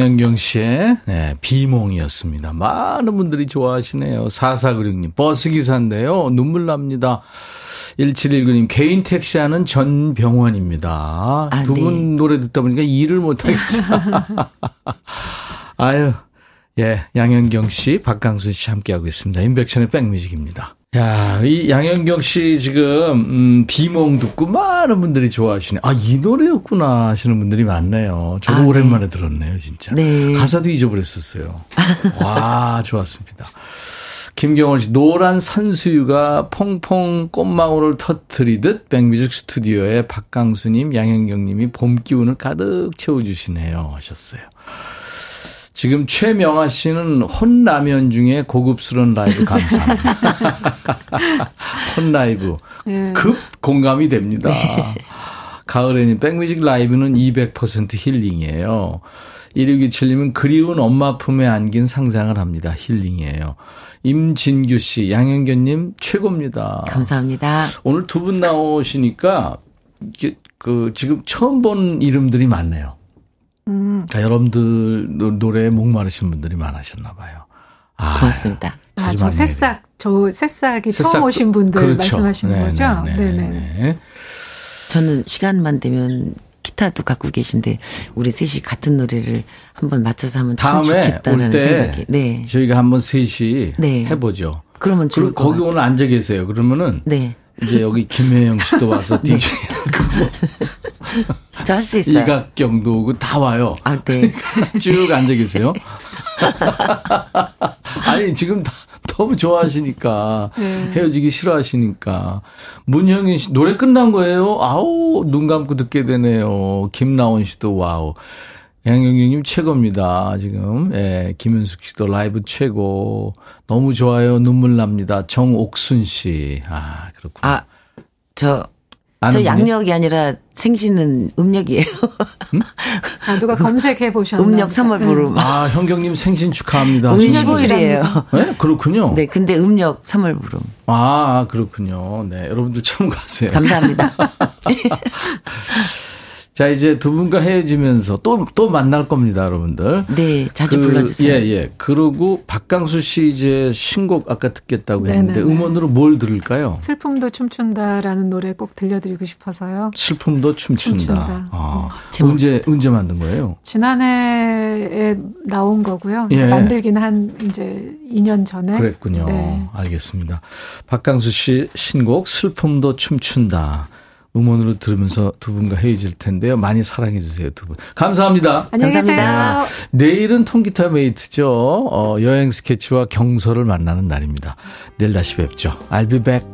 양현경 씨의 네, 비몽이었습니다. 많은 분들이 좋아하시네요. 4496님, 버스기사인데요. 눈물 납니다. 1719님, 개인 택시하는 전병원입니다. 아, 두분 네. 노래 듣다 보니까 일을 못하겠어. 아유, 예, 양현경 씨, 박강수 씨 함께하고 있습니다. 인백션의 백뮤직입니다. 야, 이 양현경 씨 지금, 음, 비몽 듣고 많은 분들이 좋아하시네. 아, 이 노래였구나 하시는 분들이 많네요. 저도 아, 네. 오랜만에 들었네요, 진짜. 네. 가사도 잊어버렸었어요. 와, 좋았습니다. 김경원 씨, 노란 산수유가 퐁퐁 꽃망울을 터트리듯 백뮤직 스튜디오에 박강수님, 양현경님이 봄 기운을 가득 채워주시네요. 하셨어요. 지금 최명아 씨는 혼라면 중에 고급스러운 라이브 감사합니다. 혼라이브. 예. 급 공감이 됩니다. 가을에는 백뮤직 라이브는 200% 힐링이에요. 1627님은 그리운 엄마 품에 안긴 상상을 합니다. 힐링이에요. 임진규 씨, 양현경님 최고입니다. 감사합니다. 오늘 두 분 나오시니까 그 지금 처음 본 이름들이 많네요. 음. 그러니까 여러분들 노- 노래에 목마르신 분들이 많으셨나 봐요. 아, 고맙습니다. 아, 저 만나게 새싹, 저 새싹이 새싹, 처음 오신 분들 그렇죠. 말씀하시는 네, 거죠? 네, 네, 네 네. 네. 저는 시간만 되면 기- 기타도 갖고 계신데 우리 셋이 같은 노래를 한번 맞춰서 하면 참 다음에 좋겠다는 올때 생각이. 네. 저희가 한번 셋이 네. 해보죠. 그러면 좋을 거기. 오늘 앉아 계세요. 그러면은 네. 이제 여기 김혜영 씨도 와서 DJ 저할 수 있어요. 이각경도 오고 다 와요. 아, 네. 쭉 앉아 계세요. 아니 지금 다 너무 좋아하시니까 네. 헤어지기 싫어하시니까 문형인 씨 노래 끝난 거예요. 아우 눈 감고 듣게 되네요. 김나온 씨도 wow. 양영경님 최고입니다. 지금 예, 김현숙 씨도 라이브 최고 너무 좋아요. 눈물 납니다. 정옥순 씨. 아 그렇구나. 아, 저, 저? 양력이 아니라 생신은 음력이에요. 아, 누가 검색해 보셨나? 음력 3월 보름. 아 현경님 생신 축하합니다. 15일이에요. 네 그렇군요. 네, 근데 음력 3월 보름. 아, 그렇군요. 네, 여러분들 참고하세요. 감사합니다. 자, 이제 두 분과 헤어지면서 또, 또 만날 겁니다, 여러분들. 네, 자주 그, 불러주세요. 예, 예. 그러고 박강수 씨 이제 신곡 아까 듣겠다고 했는데 네네네. 음원으로 뭘 들을까요? 슬픔도 춤춘다라는 노래 꼭 들려드리고 싶어서요. 슬픔도 춤춘다. 춤춘다. 아, 제목 언제, 언제 만든 거예요? 지난해에 나온 거고요. 이제 예. 만들긴 한 이제 2년 전에. 그랬군요. 네. 알겠습니다. 박강수 씨 신곡 슬픔도 춤춘다. 음원으로 들으면서 두 분과 헤어질 텐데요. 많이 사랑해 주세요, 두 분. 감사합니다. 안녕히 계세요. 내일은 통기타 메이트죠. 어, 여행 스케치와 경서를 만나는 날입니다. 내일 다시 뵙죠. I'll be back.